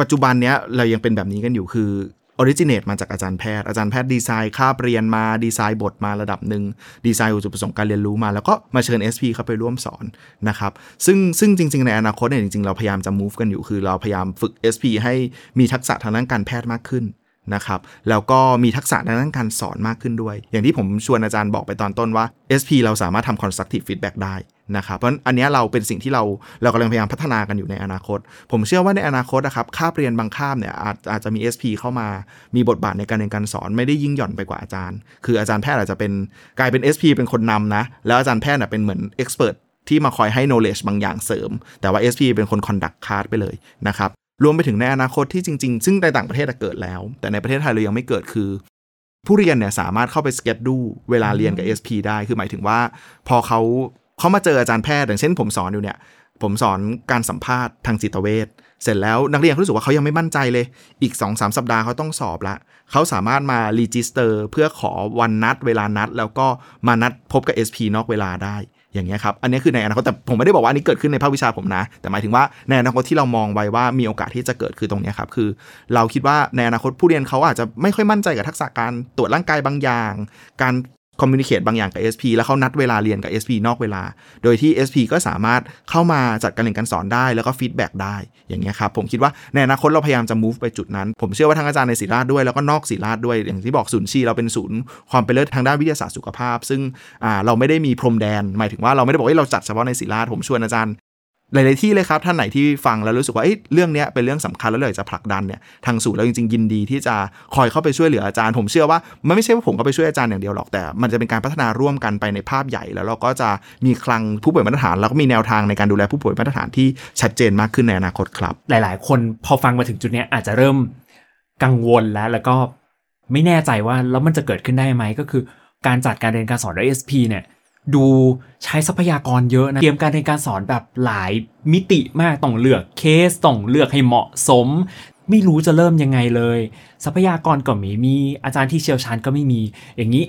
ปัจจุบันเนี้ยเรายังเป็นแบบนี้กันอยู่คือ originate มาจากอาจารย์แพทย์อาจารย์แพทย์ดีไซน์คาบเรียนมาดีไซน์บทมาระดับหนึ่งดีไซน์วัตถุประสงค์การเรียนรู้มา แล้วก็มาเชิญ SP เข้าไปร่วมสอนนะครับซึ่งซึ่งจริง ๆ ในอนาคตเนี่ยจริง ๆ เราพยายามจะ move กันอยู่คือเราพยายามฝึก SP ให้มีทักษะทางด้านการแพทย์มากขึ้นนะครับแล้วก็มีทักษะในด้านการสอนมากขึ้นด้วย อย่างที่ผมชวนอาจารย์บอกไปตอนต้นว่า SP เราสามารถทำ constructive feedback ได้ นะครับเพราะอันนี้เราเป็นสิ่งที่เราเรากำลังพยายามพัฒนากันอยู่ในอนาคต ผมเชื่อว่าในอนาคตนะครับคาบเรียนบางคาบเนี่ยอาจอาจจะมี SP เข้ามามีบทบาทในการเรียนการสอนไม่ได้ยิ่งหย่อนไปกว่าอาจารย์ คืออาจารย์แพทย์อาจจะเป็นกลายเป็น SP เป็นคนนำนะแล้วอาจารย์แพทย์เป็นเหมือน expert ที่มาคอยให้ knowledge บางอย่างเสริม แต่ว่า SP เป็นคน conduct class ไปเลยนะครับรวมไปถึงในอนาคตที่จริงๆ ซึ่งในต่างประเทศเกิดแล้ว แต่ในประเทศไทยเรายังไม่เกิดคือ ผู้เรียนเนี่ยสามารถเข้าไป schedule เวลาเรียนกับ SP ได้คือหมายถึงว่า พอเขา เขามาเจออาจารย์แพทย์อย่างเช่นผมสอนอยู่เนี่ยผมสอนการสัมภาษณ์ทางจิตเวชเสร็จแล้วนักเรียนรู้สึกว่าเขายังไม่มั่นใจเลย อีก 2-3สสัปดาห์เขาต้องสอบละเขาสามารถมา register เพื่อขอวันนัดเวลานัด แล้วก็มานัดพบกับ SP นอกเวลาได้อย่างเงี้ยครับ อันนี้คือในอนาคตแต่ผมไม่ได้บอกว่าอันนี้เกิดขึ้นในภาควิชาผมนะ แต่หมายถึงว่าในอนาคตที่เรามองไว้ว่ามีโอกาสที่จะเกิดคือตรงนี้ครับ คือ เราคิดว่าในอนาคตผู้เรียนเขาอาจจะไม่ค่อยมั่นใจกับทักษะการตรวจร่างกายบางอย่าง การ communicate บางอย่างกับ SP แล้วเขานัดเวลาเรียนกับ SP นอกเวลา โดยที่ SP ก็สามารถเข้ามาจัดการเรียนการสอนได้แล้วก็ feedback ได้อย่างเงี้ยครับผมคิดว่าในอนาคตเราพยายามจะ move ไปจุดนั้น ผมเชื่อว่าทั้งอาจารย์ในศิริราชด้วยแล้วก็นอกศิริราชด้วย อย่างที่บอกศูนย์ SHEE เราเป็นศูนย์ความเป็นเลิศทางด้านวิทยาศาสตร์สุขภาพ ซึ่งเราไม่ได้มีพรมแดน หมายถึงว่าเราไม่ได้บอกว่าเราจัดเฉพาะในศิริราชผมชวนอาจารย์ หลาย ๆ ที่เลยครับ ท่านไหนที่ฟังแล้วรู้สึกว่าเเรื่องนี้เป็นเรื่องสำคัญแล้วเลยจะผลักดันเนี่ยทางสูตรเราจริง ๆ ยินดีที่จะคอยเข้าไปช่วยเหลืออาจารย์ ผมเชื่อว่ามันไม่ใช่ว่าผมก็ไปช่วยอาจารย์อย่างเดียวหรอกแต่ มันจะเป็นการพัฒนาร่วมกันไปในภาพใหญ่ แล้วเราก็จะมีคลังผู้ป่วยมาตรฐานแล้วก็มีแนวทางในการดูแลผู้ป่วยมาตรฐานที่ชัดเจนมากขึ้นในอนาคตครับ หลาย ๆ คนพอฟังมาถึงจุดนี้อาจจะเริ่มกังวลแล้ว แล้วก็ไม่แน่ใจว่าแล้วมันจะเกิดขึ้นได้ไหมก็คือการจัดการเรียนการสอนด้วย SP เนี่ย ดูใช้ทรัพยากรเยอะนะเตรียมการในการสอนแบบหลายมิติมากต้องเลือกเคสต้องเลือกให้เหมาะสม ไม่รู้จะเริ่มยังไงเลย ทรัพยากรก็ไม่มีอาจารย์ที่เชี่ยวชาญก็ไม่มี อย่างนี้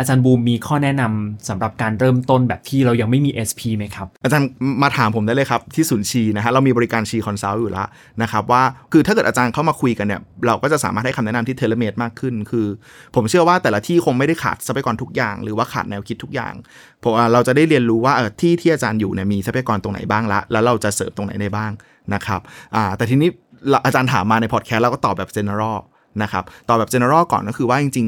อาจารย์บูมมีข้อแนะนำสำหรับการเริ่มต้นแบบที่เรายังไม่มี SP ไหมครับ อาจารย์มาถามผมได้เลยครับ ที่ศูนย์ SHEE นะฮะเรามีบริการ SHEE consult อยู่แล้วนะครับว่าคือถ้าเกิดอาจารย์เข้ามาคุยกันเนี่ยเราก็จะสามารถให้คำแนะนำที่เทเลเมดมากขึ้น คือ ผมเชื่อว่าแต่ละที่คงไม่ได้ขาดทรัพยากรทุกอย่าง หรือว่าขาดแนวคิดทุกอย่างเพราะเราจะได้เรียนรู้ว่าเออที่ที่อาจารย์อยู่เนี่ยมีทรัพยากรตรงไหนบ้างละแล้วเราจะเสริมตรงไหนได้บ้างนะครับอ่าแต่ทีนี้อาจารย์ถามมาในพอดแคสต์เราก็ตอบแบบ general นะครับตอบแบบ general ก่อนก็คือว่าจริง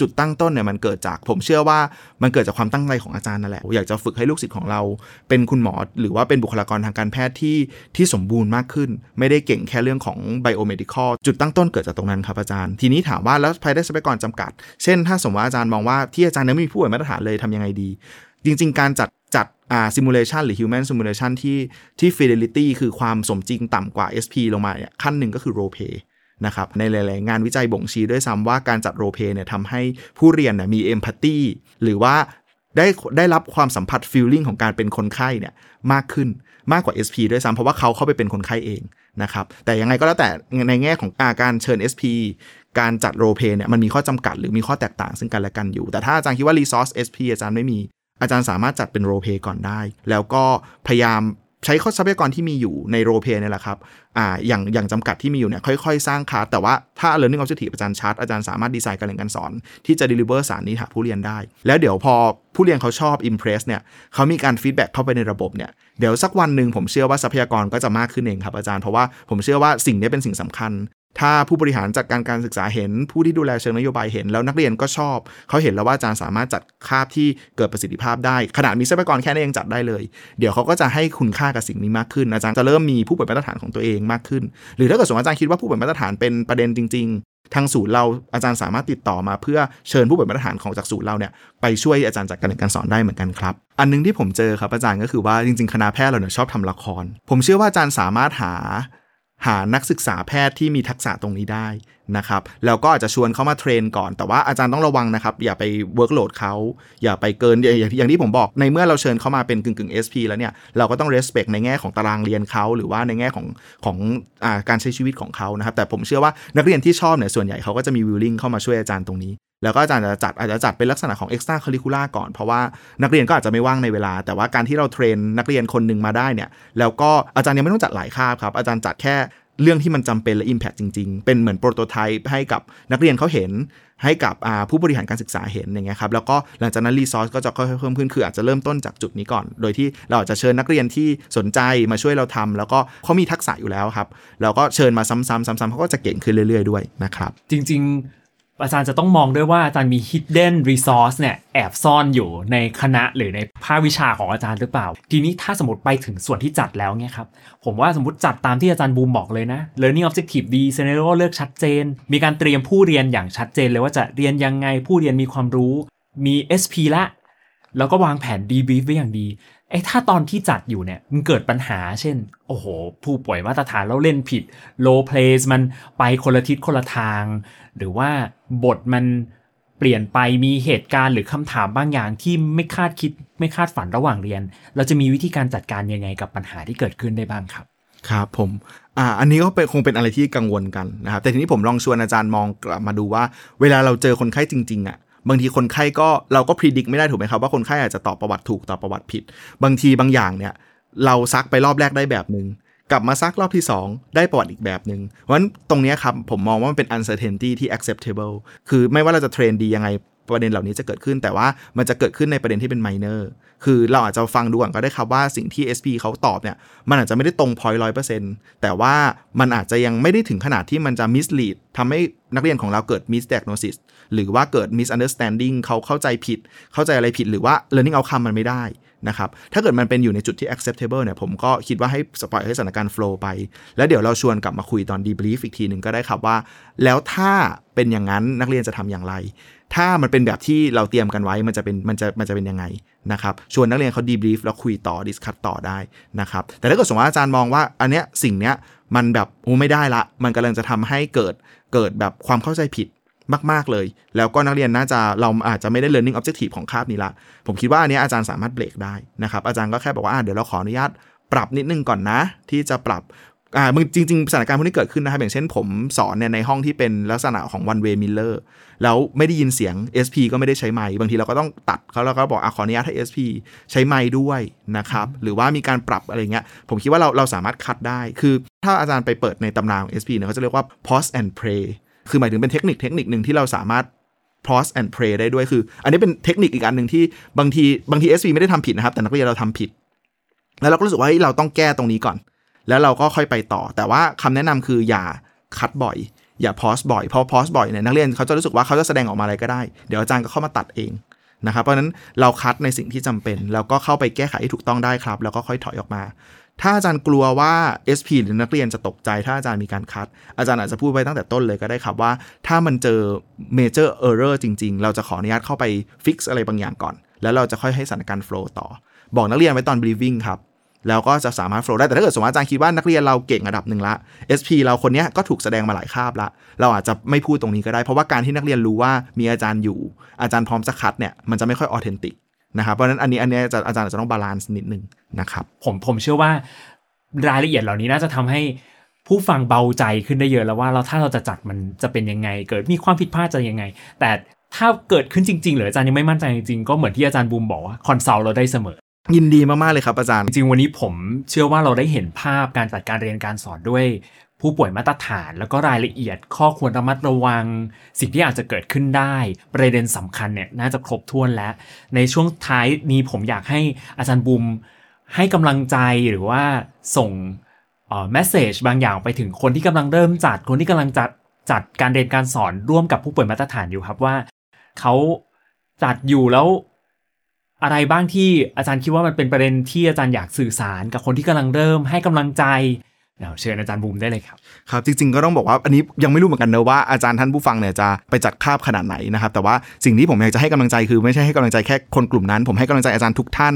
จุดตั้งต้นเนี่ยมันเกิดจากผมเชื่อว่ามันเกิดจากความตั้งใจของอาจารย์นั่นแหละ อยากจะฝึกให้ลูกศิษย์ของเรา เป็นคุณหมอหรือว่าเป็นบุคลากรทางการแพทย์ที่ที่สมบูรณ์มากขึ้น ไม่ได้เก่งแค่เรื่องของไบโอเมดิคอลจุดตั้งต้นเกิดจากตรงนั้นครับอาจารย์ ทีนี้ถามว่าแล้วภายได้ทรัพยากรจำกัด เช่น ถ้าสมมติว่าอาจารย์มองว่าที่อาจารย์ยังไม่มีผู้ป่วยมาตรฐานเลยทำยังไงดี จริง ๆ การจัดจัดอ่าซิมูเลชันหรือ human simulation ที่ที่ fidelity คือความสมจริงต่ำกว่า SP ลงมาเนี่ยขั้นหนึ่งก็คือ role play นะครับในหลาย ๆ งานวิจัยบ่งชี้ด้วยซ้ำว่าการจัดโรเพเนี่ยทำให้ผู้เรียนเนี่ยมีเอมพัตตีหรือว่าได้ได้รับความสัมผัสฟีลลิ่งของการเป็นคนไข้เนี่ยมากขึ้นมากกว่า SP ด้วยซ้ำเพราะว่าเขาเข้าไปเป็นคนไข้เองนะครับแต่ยังไงก็แล้วแต่ในแง่ของอาการเชิญ SP การจัดโรเพเนี่ยมันมีข้อจำกัดหรือมีข้อแตกต่างซึ่งกันและกันอยู่ แต่ถ้าอาจารย์คิดว่ารีซอส SP อาจารย์ไม่มี อาจารย์สามารถจัดเป็นโรเพก่อนได้ แล้วก็พยายาม ใช้ข้อทรัพยากรที่มีอยู่ในโรเพเนี่ยแหละครับอ่าอย่างอย่างจำกัดที่มีอยู่เนี่ยค่อยๆ สร้างคาแต่ว่าถ้า learning objective อาจารย์ชาร์ตอาจารย์สามารถดีไซน์การเรียนการสอน ที่จะ deliver สารนี้หาผู้เรียนได้ แล้วเดี๋ยวพอผู้เรียนเขาชอบ impress เนี่ยเขามีการ feedback เข้าไปในระบบเนี่ยเดี๋ยวสักวันหนึ่งผมเชื่อว่าทรัพยากรก็จะมากขึ้นเองครับอาจารย์เพราะว่าผมเชื่อว่าสิ่งนี้เป็นสิ่งสำคัญ ถ้าผู้บริหารจัดการการศึกษาเห็น ผู้ที่ดูแลเชิงนโยบายเห็น แล้วนักเรียนก็ชอบ เขาเห็นแล้วว่าอาจารย์สามารถจัดคาบที่เกิดประสิทธิภาพได้ ขนาดมีทรัพยากรแค่นี้ยังจัดได้เลย เดี๋ยวเขาก็จะให้คุณค่ากับสิ่งนี้มากขึ้น อาจารย์จะเริ่มมีผู้ป่วยมาตรฐานของตัวเองมากขึ้น หรือถ้าเกิดสมมติอาจารย์คิดว่าผู้ป่วยมาตรฐานเป็นประเด็นจริง ๆ ทางศูนย์เราอาจารย์สามารถติดต่อมาเพื่อเชิญผู้ป่วยมาตรฐานของจากศูนย์เราเนี่ยไปช่วยอาจารย์จัดการเรียนการสอนได้เหมือนกันครับอันนึงที่ผมเจอครับอาจารย์ก็คือว่าจริงๆคณะแพทย์เราเนี่ยชอบทำละคร ผมเชื่อว่าอาจารย์สามารถหา หานักศึกษาแพทย์ที่มีทักษะตรงนี้ได้นะครับแล้วก็อาจจะชวนเขามา train ก่อน แต่ว่าอาจารย์ต้องระวังนะครับ อย่าไป workload เขาอย่าไปเกินอย่างอย่างที่ผมบอก ในเมื่อเราเชิญเขามาเป็นกึ่งกึ่ง SP แล้วเนี่ยเราก็ต้อง respect ในแง่ของตารางเรียนเขาหรือว่าในแง่ของของอการใช้ชีวิตของเขานะครับ แต่ผมเชื่อว่านักเรียนที่ชอบเนี่ยส่วนใหญ่เขาก็จะมี willing เข้ามาช่วยอาจารย์ตรงนี้ แล้วก็อาจารย์จะจัดอาจจะจัดเป็นลักษณะของ extra curricular ก่อน เพราะว่านักเรียนก็อาจจะไม่ว่างในเวลา แต่ว่าการที่เราเทรนนักเรียนคนหนึ่งมาได้เนี่ยแล้วก็อาจารย์ยังไม่ต้องจัดหลายคาบครับอาจารย์จัดแค่ เรื่องที่มันจำเป็นและ Impact จริง ๆ เป็นเหมือนโปรโตไทป์ให้กับนักเรียนเขาเห็น ให้กับผู้บริหารการศึกษาเห็นอย่างเงี้ยครับแล้วก็หลังจากนั้นรีซอสก็จะค่อยๆเพิ่มขึ้นคืออาจจะเริ่มต้นจากจุดนี้ก่อน โดยที่เราจะเชิญนักเรียนที่สนใจมาช่วยเราทำแล้วก็เขามีทักษะอยู่แล้วครับเราก็เชิญมาซ้ำๆซ้ำๆเขาก็จะเก่งขึ้นเรื่อย ๆ ด้วยนะครับ จริง ๆ อาจารย์จะต้องมองด้วยว่าอาจารย์มี hidden resource เนี่ยแอบซ่อนอยู่ในคณะหรือในภาควิชาของอาจารย์หรือเปล่า ทีนี้ถ้าสมมติไปถึงส่วนที่จัดแล้วเนี่ยครับ ผมว่าสมมติจัดตามที่อาจารย์บูมบอกเลยนะ learning objective ดี scenario เลือกชัดเจน มีการเตรียมผู้เรียนอย่างชัดเจนเลยว่าจะเรียนยังไงผู้เรียนมีความรู้ มี SP ละ แล้วก็วางแผน debrief ไว้อย่างดี ไอ้ถ้าตอนที่จัดอยู่เนี่ยมันเกิดปัญหาเช่น โอ้โห ผู้ป่วยมาตรฐานแล้วเล่นผิด low place มันไปคนละทิศคนละทาง หรือว่าบทมันเปลี่ยนไปมีเหตุการณ์หรือคำถามบางอย่างที่ไม่คาดคิดไม่คาดฝันระหว่างเรียน เราจะมีวิธีการจัดการยังไงกับปัญหาที่เกิดขึ้นได้บ้างครับครับผมอ่าอันนี้ก็เป็นคงเป็นอะไรที่กังวลกันนะครับแต่ทีนี้ผมลองชวนอาจารย์มองกลับมาดูว่า เวลาเราเจอคนไข้จริงๆอะ่ะ บางทีคนไข้ก็เราก็พิจิตรไม่ได้ถูกไหมครับว่าคนไข้อาจจะตอบประวัติถูกตอบประวัติผิด บางทีบางอย่างเนี่ยเราซักไปรอบแรกได้แบบหนึ่งกลับมาซักรอบที่ 2 ได้ประวัติอีกแบบหนึ่งเพราะฉะนั้นตรงนี้ครับ ผมมองว่ามันเป็น uncertainty ที่ acceptable คือไม่ว่าเราจะเทรนดียังไง ประเด็นเหล่านี้จะเกิดขึ้น แต่ว่ามันจะเกิดขึ้นในประเด็นที่เป็น minor คือเราอาจจะฟังดูก่อนก็ได้ครับว่าสิ่งที่ SP เขาตอบเนี่ยมันอาจจะไม่ได้ตรง point ร้อยเปอร์เซ็นต์แต่ว่ามันอาจจะยังไม่ได้ถึงขนาดที่มันจะ mislead ทำให้นักเรียนของเราเกิด misdiagnosis หรือว่าเกิด misunderstanding เขาเข้าใจผิด เข้าใจอะไรผิดหรือว่า learning outcome มันไม่ได้นะครับถ้าเกิดมันเป็นอยู่ในจุดที่ acceptable เนี่ยผมก็คิดว่าให้สปอยให้สถานการณ์ flow ไป แล้วเดี๋ยวเราชวนกลับมาคุยตอน debrief อีกทีหนึ่งก็ได้ครับว่า แล้วถ้าเป็นอย่างนั้นนักเรียนจะทำอย่างไร ถ้ามันเป็นแบบที่เราเตรียมกันไว้มันจะเป็นมันจะมันจะเป็นยังไงนะครับชวนนักเรียนเขา debrief แล้วคุยต่อ discuss ต่อได้นะครับแต่ถ้าเกิดสมมติว่าอาจารย์มองว่าอันเนี้ยสิ่งเนี้ยมันแบบโอ้ไม่ได้ละ มันกำลังจะทำให้เกิดเกิดแบบความเข้าใจผิดมาก ๆ เลย แล้วก็นักเรียนน่าจะเราอาจจะไม่ได้ learning objective ของคาบนี้ละ ผมคิดว่าอันนี้อาจารย์สามารถเบรกได้นะครับ อาจารย์ก็แค่บอกว่าเดี๋ยวเราขออนุญาตปรับนิดนึงก่อนนะ ที่จะปรับ อ่าจริงๆสถานการณ์พวกนี้เกิดขึ้นนะครับ อย่างเช่นผมสอนเนี่ยในห้องที่เป็นลักษณะของ one way miller แล้วไม่ได้ยินเสียง SP ก็ไม่ได้ใช้ไมค์บางทีเราก็ต้องตัดเขาแล้วก็บอกอขออนุญาตให้ SP ใช้ไมค์ด้วยนะครับหรือว่ามีการปรับอะไรเงี้ยผมคิดว่าเราเราสามารถคัดได้ คือถ้าอาจารย์ไปเปิดในตำราของ SP เนี่ยเขาจะเรียกว่า pause and pray คือหมายถึงเป็นเทคนิคเทคนิคหนึ่งที่เราสามารถ pause and pray ได้ด้วยคือ อันนี้เป็นเทคนิคอีกอันหนึ่งที่บางทีบางที SV ไม่ได้ทำผิดนะครับแต่นักเรียนเราทำผิด แล้วเราก็รู้สึกว่าเราต้องแก้ตรงนี้ก่อน แล้วเราก็ค่อยไปต่อ แต่ว่าคำแนะนำคืออย่าคัดบ่อย อย่า pause บ่อยเพราะ pause บ่อยเนี่ยนักเรียนเขาจะรู้สึกว่าเขาจะแสดงออกมาอะไรก็ได้ เดี๋ยวอาจารย์ก็เข้ามาตัดเองนะครับเพราะนั้นเราคัดในสิ่งที่จำเป็น แล้วก็เข้าไปแก้ไขให้ถูกต้องได้ครับ แล้วก็ค่อยถอยออกมา ถ้าอาจารย์กลัวว่า SP หรือนักเรียนจะตกใจ ถ้าอาจารย์มีการคัด อาจารย์อาจจะพูดไว้ตั้งแต่ต้นเลยก็ได้ครับว่า ถ้ามันเจอ major error จริง ๆ เราจะขออนุญาตเข้าไป fix อะไรบางอย่างก่อน แล้วเราจะค่อยให้สถานการณ์ flow ต่อ บอกนักเรียนไว้ตอน briefing ครับ แล้วก็จะสามารถ flow ได้แต่ถ้าเกิดสมมติอาจารย์คิดว่านักเรียนเราเก่งระดับหนึ่งละ SP เราคนนี้ก็ถูกแสดงมาหลายคาบละเราอาจจะไม่พูดตรงนี้ก็ได้ เพราะว่าการที่นักเรียนรู้ว่ามีอาจารย์อยู่ อาจารย์พร้อมจะ cut เนี่ยมันจะไม่ค่อย authentic นะครับเพราะนั้นอันนี้อันนี้อาจารย์อาจจะต้อง balance นิดนึงนะครับผมผมเชื่อว่ารายละเอียดเหล่านี้น่าจะทำให้ผู้ฟังเบาใจขึ้นได้เยอะแล้วว่าเราถ้าเราจะจัดมันจะเป็นยังไง เกิดมีความผิดพลาดจะยังไง แต่ถ้าเกิดขึ้นจริงๆหรืออาจารย์ยังไม่มั่นใจจริงๆก็เหมือนที่อาจารย์บูมบอกว่า consult เราได้เสมอ ยินดีมาก ๆ เลยครับอาจารย์ จริงวันนี้ผมเชื่อว่าเราได้เห็นภาพการจัดการเรียนการสอนด้วย ผู้ป่วยมาตรฐาน แล้วก็รายละเอียดข้อควรระมัดระวัง สิ่งที่อาจจะเกิดขึ้นได้ ประเด็นสำคัญเนี่ยน่าจะครบถ้วนแล้ว ในช่วงท้ายนี้ผมอยากให้อาจารย์บูมให้กำลังใจหรือว่าส่งเอ่อแมสเซจบางอย่างไปถึงคนที่กำลังเริ่มจัดคนที่กำลังจัดจัดการเรียนการสอนร่วมกับผู้ป่วยมาตรฐานอยู่ครับว่าเขาจัดอยู่แล้ว อะไรบ้างที่อาจารย์คิดว่ามันเป็นประเด็นที่อาจารย์อยากสื่อสารกับคนที่กำลังเริ่มให้กำลังใจเดี๋ยเชิญอาจารย์บูมได้เลยครับครับ จริงๆก็ต้องบอกว่าอันนี้ยังไม่รู้เหมือนกันนะว่าอาจารย์ท่านผู้ฟังเนี่ยจะไปจัดคาบขนาดไหนนะครับแต่ว่าสิ่งที่ผมอยากจะให้กำลังใจคือ ไม่ใช่ให้กำลังใจแค่คนกลุ่มนั้น ผมให้กำลังใจอาจารย์ทุกท่าน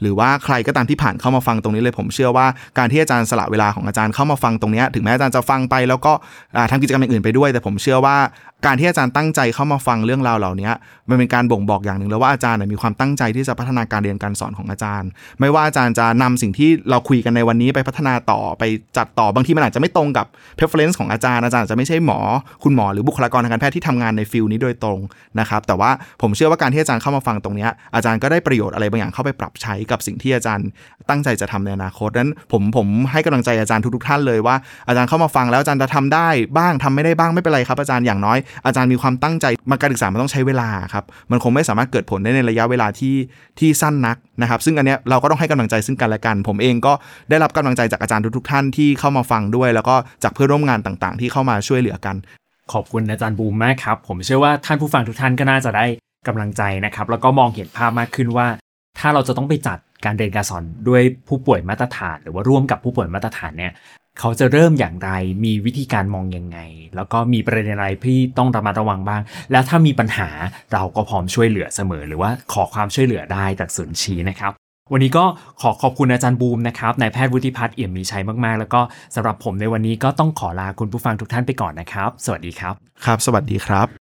หรือว่าใครก็ตามที่ผ่านเข้ามาฟังตรงนี้เลยผมเชื่อว่าการที่อาจารย์สละเวลาของอาจารย์เข้ามาฟังตรงนี้ถึงแม้อาจารย์จะฟังไปแล้วก็ทำกิจกรรมอย่างอื่นไปด้วย แต่ผมเชื่อว่า การที่อาจารย์ตั้งใจเข้ามาฟังเรื่องราวเหล่านี้มันเป็นการบ่งบอกอย่างหนึ่งแล้วว่าอาจารย์เนี่ยมีความตั้งใจที่จะพัฒนาการเรียนการสอนของอาจารย์ ไม่ว่าอาจารย์จะนำสิ่งที่เราคุยกันในวันนี้ไปพัฒนาต่อไปจัดต่อบางทีมันอาจจะไม่ตรงกับ preference ของอาจารย์อาจารย์อาจจะไม่ใช่หมอคุณหมอหรือบุคลากรทางการแพทย์ที่ทำงานในฟิลนี้โดยตรงนะครับแต่ว่าผมเชื่อว่าการที่อาจารย์เข้ามาฟังตรงนี้อาจารย์ก็ได้ประโยชน์อะไรบางอย่างเข้าไปปรับใช้กับสิ่งที่อาจารย์ตั้งใจจะทำในอนาคตนั้นผมผมให้กำลังใจอาจารย์ทุกๆท่านเลยว่าอาจารย์เข้ามาฟังแล้วอาจารย์จะทำได้บ้างทำไม่ได้บ้างไม่เป็นไรครับอาจารย์อย่างน้อยอาจารย์มีความตั้งใจมาการศึกษามันต้องใช้เวลาครับมันคงไม่สามารถเกิดผลได้ในระยะเวลาที่ที่สั้นนักนะครับ ซึ่งอันเนี้ยเราก็ต้องให้กำลังใจซึ่งกันและกัน ผมเองก็ได้รับกำลังใจจากอาจารย์ทุกๆท่านที่เข้ามาฟังด้วย แล้วก็จากเพื่อนร่วมงานต่างๆ ที่เข้ามาช่วยเหลือกัน ขอบคุณอาจารย์บูมมากครับ ผมเชื่อว่าท่านผู้ฟังทุกท่านก็น่าจะได้กำลังใจนะครับ แล้วก็มองเห็นภาพมากขึ้นว่า ถ้าเราจะต้องไปจัดการเรียนการสอนด้วยผู้ป่วยมาตรฐาน หรือว่าร่วมกับผู้ป่วยมาตรฐานเนี่ย เขาจะเริ่มอย่างไร มีวิธีการมองยังไง แล้วก็มีประเด็นอะไรที่ต้องระมัดระวังบ้าง แล้วถ้ามีปัญหาเราก็พร้อมช่วยเหลือเสมอ หรือว่าขอความช่วยเหลือได้จากศูนย์ชี้นะครับวันนี้ก็ขอขอบคุณอาจารย์บูมนะครับนายแพทย์วุฒิพัฒน์เอี่ยมมีชัยมาก ๆ แล้วก็สำหรับผมในวันนี้ก็ต้องขอลาคุณผู้ฟังทุกท่านไปก่อนนะครับ สวัสดีครับ ครับ สวัสดีครับ